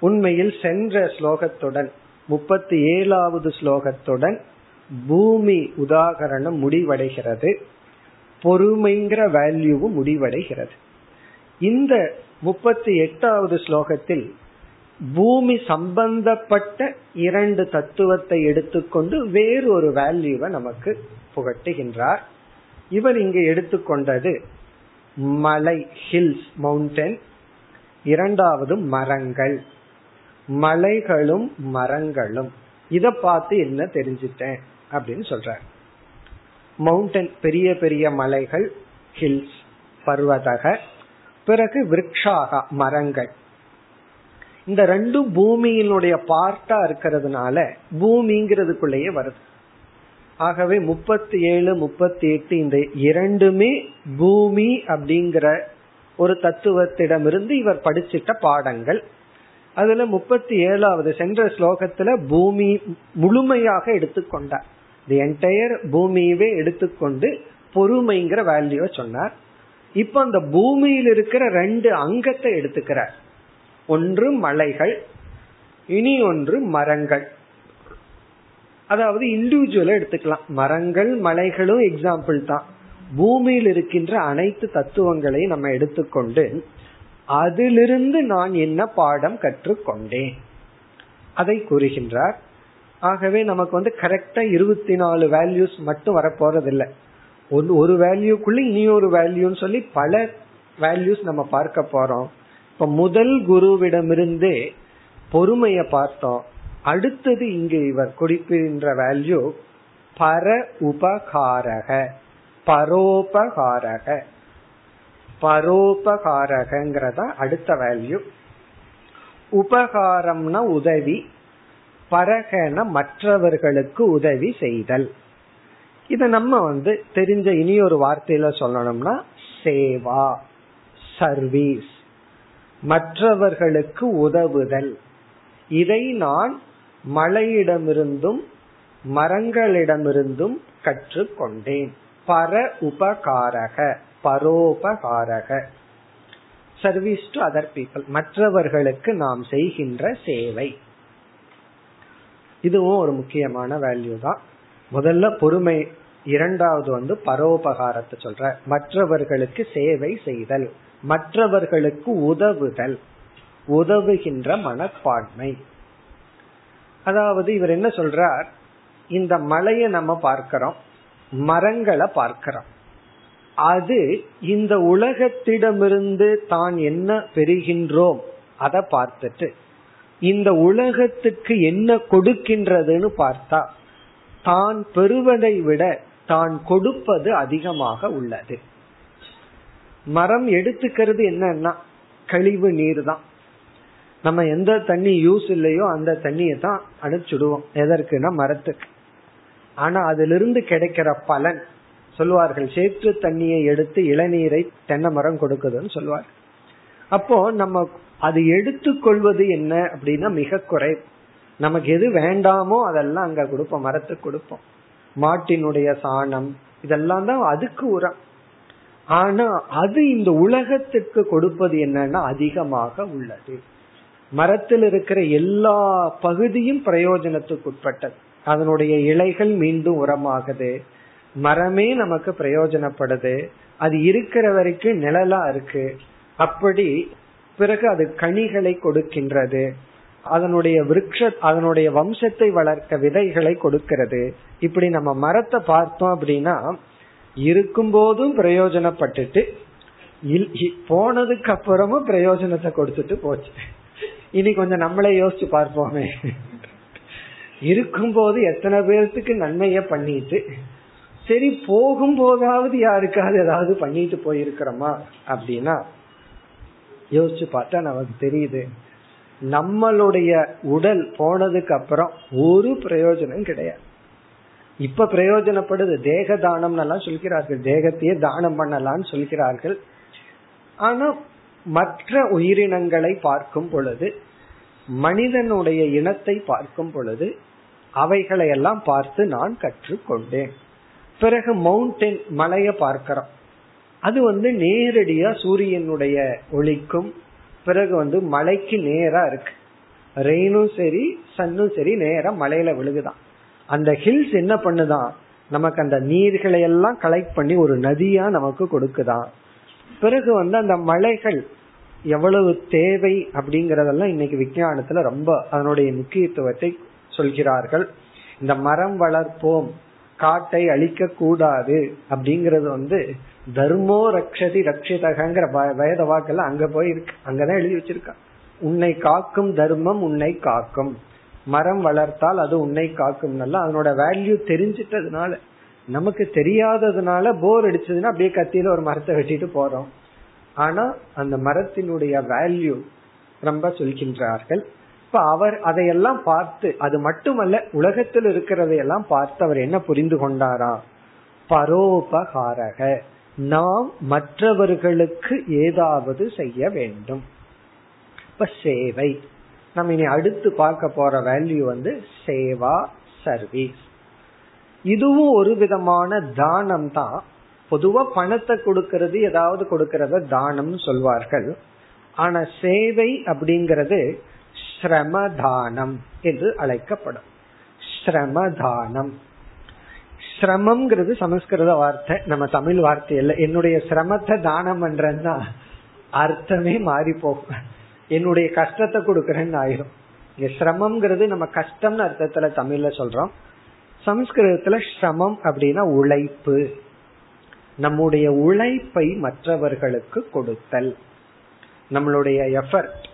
உண்மையில் சென்ற ஸ்லோகத்துடன் முப்பத்தி ஏழாவது ஸ்லோகத்துடன் பூமி உதாகரணம் முடிவடைகிறது. பொறுமைங்கிற வேல்யூவும் முடிவடைகிறது. இந்த முப்பத்தி எட்டாவது ஸ்லோகத்தில் பூமி சம்பந்தப்பட்ட இரண்டு தத்துவத்தை எடுத்துக்கொண்டு வேறு ஒரு வேல்யூவை நமக்கு புகட்டுகின்றார். இவர் இங்கு எடுத்துக்கொண்டது மலை ஹில்ஸ் மவுண்டன் இரண்டாவது மரங்கள். மலைகளும் மரங்களும். இத பார்த்து என்ன தெரிஞ்சிட்டேன் அப்படின்னு சொல்ற மவுண்டன் பெரிய பெரிய மலைகள் ஹில்ஸ் பர்வதக பிறகு விரக்ஷாக மரங்கள். இந்த ரெண்டும் பூமியினுடைய பார்ட்டா இருக்கிறதுனால பூமிங்கிறதுக்குள்ளேயே வருது. ஆகவே முப்பத்தி ஏழு முப்பத்தி எட்டு இந்த இரண்டுமே பூமி அப்படிங்கிற ஒரு தத்துவத்திடமிருந்து இவர் படிச்சிட்ட பாடங்கள். அதுல முப்பத்தி ஏழாவது சென்ற ஸ்லோகத்துல பூமி முழுமையாக எடுத்துக்கொண்டார். தி என்டையர் பூமியவே எடுத்துக்கொண்டு பொறுமைங்கிற வேல்யூவை சொன்னார். இப்ப அந்த பூமியில் இருக்கிற ரெண்டு அங்கத்தை எடுத்துக்கிறார். ஒன்று மலைகள் இனி ஒன்று மரங்கள். அதாவது இண்டிவிஜுவலா எடுத்துக்கலாம். மரங்கள் மலைகளும் எக்ஸாம்பிள் தான். பூமியில் இருக்கின்ற அனைத்து தத்துவங்களையும் நம்ம எடுத்துக்கொண்டு அதிலிருந்து நான் என்ன பாடம் கற்றுக்கொண்டேன்? அதை கூறுகின்றார் ஆகவே நமக்கு வந்து கரெக்டா இருபத்தி நாலு வேல்யூஸ் மட்டும் வரப்போறதில்லை. ஒன்று ஒரு வேல்யூக்குள்ள இனி ஒரு வேல்யூன்னு சொல்லி பல வேல்யூஸ் நம்ம பார்க்க போறோம். இப்ப முதல் குருவிடமிருந்தே பொறுமைய பார்த்தோம். அடுத்தது இங்கு இவர் குறிப்பிடுகின்ற வேல்யூ பர உபகாரக பரோபகாரக. பரோபகாரகங்கிறத அடுத்த வேல்யூ உபகாரம்னா உதவி பரகன மற்றவர்களுக்கு உதவி செய்தல். இத நம்ம வந்து தெரிஞ்ச இனி ஒரு வார்த்தையில சொல்லணும்னா சேவா சர்வீஸ் மற்றவர்களுக்கு உதவுதல். இதை நான் மலையிடமிருந்தும் மரங்களிடமிருந்தும் கற்றுக்கொண்டேன். பர உபகாரக. பரோபகாரக. சர்வீஸ் டு அதர் பீப்புள் மற்றவர்களுக்கு நாம் செய்கின்ற சேவை. இதுவும் ஒரு முக்கியமான வேல்யூ தான். முதல்ல பொறுமை இரண்டாவது வந்து பரோபகாரத்தை சொல்ற. மற்றவர்களுக்கு சேவை செய்தல். மற்றவர்களுக்கு உதவுதல். உதவுகின்ற மனப்பான்மை. அதாவது இவர் என்ன சொல்றார்? இந்த மலையை நம்ம பார்க்கிறோம். மரங்களை பார்க்கிறோம். அது இந்த உலகத்திடமிருந்து தான் என்ன பெறுகின்றோம்? அதை பார்த்துட்டு. இந்த உலகத்துக்கு என்ன கொடுக்கின்றதுன்னு பார்த்தா தான் பெறுவதை விட தான் கொடுப்பது அதிகமாக உள்ளது. மரம் எடுத்துக்கிறது என்னன்னா கழிவு நீர் தான். நம்ம எந்த தண்ணி யூஸ் இல்லையோ அந்த தண்ணியை தான் அனுப்பிச்சுடுவோம் எதற்குன்னா மரத்துக்கு. ஆனா அதிலிருந்து கிடைக்கிற பலன் சொல்வார்கள் சேற்று தண்ணியை எடுத்து இளநீரை தென்னை மரம் கொடுக்குதுன்னு சொல்வார் அப்போ நம்ம அது எடுத்துக்கொள்வது என்ன அப்படின்னா மிக குறை நமக்கு எது வேண்டாமோ அதெல்லாம் அங்க கொடுப்போம் மரத்துக்கு கொடுப்போம். மாட்டினுடைய சாணம் இதெல்லாம் தான் அதுக்கு உரம். ஆனா அது இந்த உலகத்துக்கு கொடுப்பது என்னன்னா அதிகமாக உள்ளது. மரத்தில் இருக்கிற எல்லா பகுதியும் பிரயோஜனத்துக்கு உட்பட்டது. அதனுடைய இலைகள் மீண்டும் உரமாகுது. மரமே நமக்கு பிரயோஜனப்படுது. அது இருக்கிற வரைக்கும் நிழலா இருக்கு. அப்படி பிறகு அது கனிகளை கொடுக்கின்றது. அதனுடைய விருட்ச அதனுடைய வம்சத்தை வளர்க்க விதைகளை கொடுக்கிறது. இப்படி நம்ம மரத்தை பார்த்தோம் அப்படின்னா இருக்கும் போதும் பிரயோஜனப்பட்டுட்டு போனதுக்கு அப்புறமும் பிரயோஜனத்தை கொடுத்துட்டு போச்சு. இனி கொஞ்சம் நம்மளே யோசிச்சு பார்ப்போமே. இருக்கும் போது எத்தனை பேர்த்துக்கு நன்மைய பண்ணிட்டு சரி போகும் போதாவது யாருக்காவது ஏதாவது பண்ணிட்டு போயிருக்கிறோமா அப்படின்னா யோசிச்சு பார்த்தா நமக்கு தெரியுது. நம்மளுடைய உடல் போனதுக்கு அப்புறம் ஒரு பிரயோஜனம் கிடையாது. இப்ப பிரயோஜனப்படுது தேக தானம் எல்லாம் சொல்கிறார்கள். தேகத்தையே தானம் பண்ணலாம்னு சொல்கிறார்கள். ஆனா மற்ற உயிரினங்களை பார்க்கும் பொழுது மனிதனுடைய இனத்தை பார்க்கும் பொழுது அவைகளை எல்லாம் பார்த்து நான் கற்றுக்கொண்டேன். பிறகு மவுண்டன் மலைய பார்க்கிறோம். அது வந்து நேரடியா சூரியனுடைய ஒளிக்கும் பிறகு வந்து மலைக்கு நேரா இருக்கு. ரெயினும் சரி சன்னும் சரி நேரா மலையில விழுகுதான். அந்த ஹில்ஸ் என்ன பண்ணுதான்? நமக்கு அந்த நீர்களை எல்லாம் கலெக்ட் பண்ணி ஒரு நதியா நமக்கு கொடுக்குதான். பிறகு வந்து அந்த மலைகள் எவ்வளவு தேவை அப்படிங்கறதெல்லாம் இன்னைக்கு விஞ்ஞானத்துல ரொம்ப அதனுடைய முக்கியத்துவத்தை சொல்கிறார்கள். இந்த மரம் வளர்ப்போம் காட்டை அழிக்க கூடாது அப்படிங்கறது வந்து தர்மோ ரக்ஷதி ரக்ஷிதகங்கிற வேத வாக்கெல்லாம் அங்க போய் இருக்கு. அங்கதான் எழுதி வச்சிருக்கான் உன்னை காக்கும் தர்மம் உன்னை காக்கும். மரம் வளர்த்தால் அது உன்னை காக்கும். அதனோட வேல்யூ தெரிஞ்சிட்டதுனால நமக்கு தெரியாததுனால போர் அடிச்சதுன்னா அப்படியே கத்தியில ஒரு மரத்தை வெட்டிட்டு போறோம். ஆனா அந்த மரத்தினுடைய வேல்யூ ரொம்ப சொல்கின்றார்கள். இப்ப அவர் அதையெல்லாம் பார்த்து அது மட்டுமல்ல உலகத்தில் இருக்கிறதையெல்லாம் பார்த்து அவர் என்ன புரிந்து கொண்டாரா? பரோபகாரக. நாம் மற்றவர்களுக்கு ஏதாவது செய்ய வேண்டும். இப்ப சேவை. நம்ம இனி அடுத்து பார்க்க போற வேல்யூ வந்து சேவா சர்வீஸ் இதுவும் ஒரு விதமான தானம் தான். பொதுவா பணத்தை கொடுக்கறது ஏதாவது கொடுக்கறத தானம்னு சொல்வார்கள். ஆனா சேவை அப்படிங்கறது ஸ்ரமதானம் என்று அழைக்கப்படும். ஸ்ரமதானம். சிரமம்ங்கிறது சமஸ்கிருத வார்த்தை. நம்ம தமிழ் வார்த்தை இல்லை என்னுடைய சிரமத்தை தானம் பண்றேன்னா அர்த்தமே மாறி போகும். என்னுடைய கஷ்டத்தை கொடுக்கறேன்னு ஆயிரும். இங்க சிரமம்ங்கிறது நம்ம கஷ்டம்னு அர்த்தத்துல தமிழ்ல சொல்றோம். சமஸ்கிருதத்துல சிரமம் அப்படின்னா உழைப்பு. நம்முடைய உழைப்பை மற்றவர்களுக்கு கொடுத்தல். நம்மளுடைய எஃபர்ட்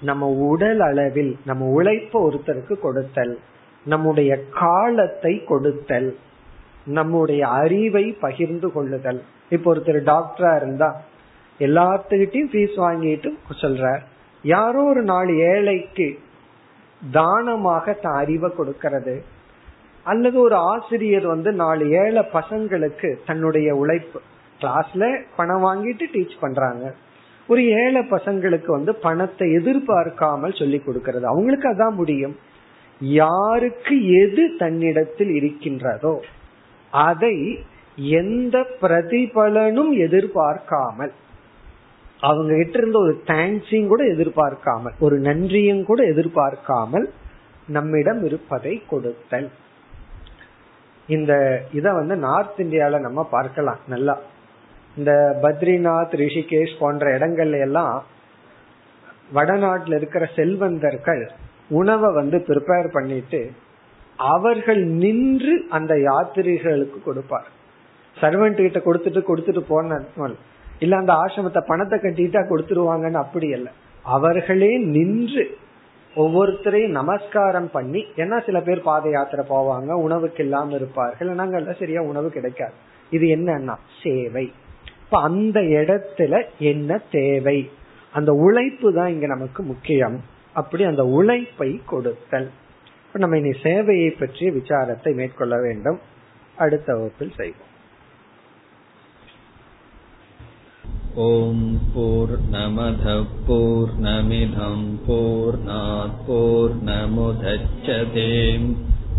நம்ம உடல் அளவில் நம்ம உழைப்ப ஒருத்தருக்கு கொடுத்தல் நம்முடைய காலத்தை கொடுத்தல் நம்முடைய அறிவை பகிர்ந்து கொள்ளுதல். இப்ப ஒருத்தர் டாக்டரா இருந்தா எல்லாத்துக்கிட்டையும் ஃபீஸ் வாங்கிட்டு சொல்றார். யாரோ ஒரு நாள் ஏழைக்கு தானமாக தன் அறிவை கொடுக்கறது அல்லது ஒரு ஆசிரியர் வந்து நாலு ஏழை பசங்களுக்கு தன்னுடைய உழைப்பு கிளாஸ்ல பணம் வாங்கிட்டு டீச் பண்றாங்க. ஒரு ஏழை பசங்களுக்கு வந்து பணத்தை எதிர்பார்க்காமல் சொல்லி கொடுக்கறது. அவங்களுக்கு அதான் முடியும். யாருக்கு எது தன்னிடத்தில் இருக்கின்றதோ அதை எந்த பிரதிபலனும் எதிர்பார்க்காமல் அவங்க கிட்ட இருந்த ஒரு தேங்க்ஸையும் கூட எதிர்பார்க்காமல் ஒரு நன்றியும் கூட எதிர்பார்க்காமல் நம்மிடம் இருப்பதை கொடுத்தல். இந்த இத வந்து நார்த் இந்தியால நம்ம பார்க்கலாம் நல்லா. இந்த பத்ரிநாத் ரிஷிகேஷ் போன்ற இடங்கள்ல எல்லாம் வடநாட்டில் இருக்கிற செல்வந்தர்கள் உணவை வந்து ப்ரிப்பேர் பண்ணிட்டு அவர்கள் நின்று அந்த யாத்திரிகளுக்கு கொடுப்பார். சர்வெண்ட் கிட்ட கொடுத்துட்டு கொடுத்துட்டு போன இல்ல அந்த ஆசிரமத்தை பணத்தை கட்டிட்டா கொடுத்துருவாங்கன்னு அப்படி அல்ல அவர்களே நின்று ஒவ்வொருத்தரையும் நமஸ்காரம் பண்ணி ஏன்னா சில பேர் பாத யாத்திரை போவாங்க உணவுக்கு இல்லாம இருப்பார்கள் நாங்கள்ல சரியா உணவு கிடைக்காது. இது என்னன்னா சேவை. இப்ப அந்த இடத்துல என்ன தேவை அந்த உழைப்பு தான் இங்க நமக்கு முக்கியம் அப்படி அந்த உழைப்பை கொடுத்தல் இப்ப நம்ம இனி சேவையை பற்றிய விசாரத்தை மேற்கொள்ள வேண்டும் அடுத்த வகுப்பில் செய்வோம் ॐ पूर्णमधपूर्णमिधं पूर्णात्पूर्णमुदच्छते